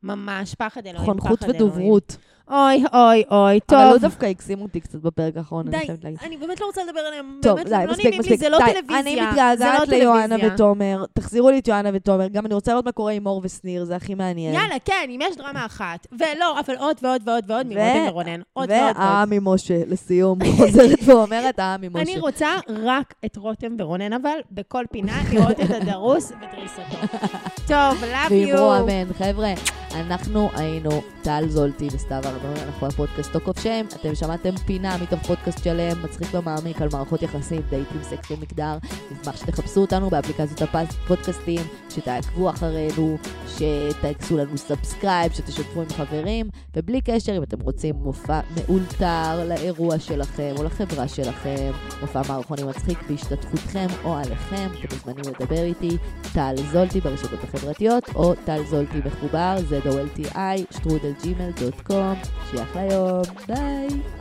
ממש פחד אלוהים, חונכות פחד אלוהים. ודוברות. אוי, אוי, אוי, טוב. אבל הוא דווקא הקסים אותי קצת בפרק האחרון, אני די, חייבת להגיד. אני באמת לא רוצה לדבר עליהם. טוב, די, לא מספיק, מספיק. זה לא די, טלוויזיה. אני לא מתגעגעת טלוויזיה. ותומר. תחזירו לי את יוהנה ותומר. גם אני רוצה לראות מה קורה עם מור ושניר, זה הכי מעניין. יאללה, כן, אם יש דרמה אחת. ולא, אבל עוד ועוד ועוד ועוד מרותם ורונן. עוד ועוד ועוד. והעמי משה, לסיום, חוזרת ואומרת העמי משה. אני רוצה רק את רותם ורונן, אבל בכל פינה לראות את הדרוס ודריסתו. [laughs] טוב, love ואמרו you. אמן. חבר'ה, אנחנו היינו טל זולטי וסתיו ארנון, אנחנו הפודקאסט Talk of Shame. אתם שמעתם פינה מתוך פודקאסט שלם, מצחיק ומעמיק על מערכות יחסים, דייטים, סקס ומגדר. נשמח שתחפשו אותנו באפליקציות הפודקאסטים, שתעקבו אחרינו, שתעשו לנו subscribe, שתשתפו עם חברים, ובלי קשר, אם אתם רוצים מופע מאולתר לאירוע שלכם או לחברה שלכם, מופע מערכונים מצחיק בהשתתפותכם או עליכם, אתם מוזמנים לדבר איתי, טל זולטי ברשתות החברתיות, או טל זולטי מחובר, z-o-l-t-i, שטרודל ג'ימל dot com, שיהיה אחלה יום, ביי.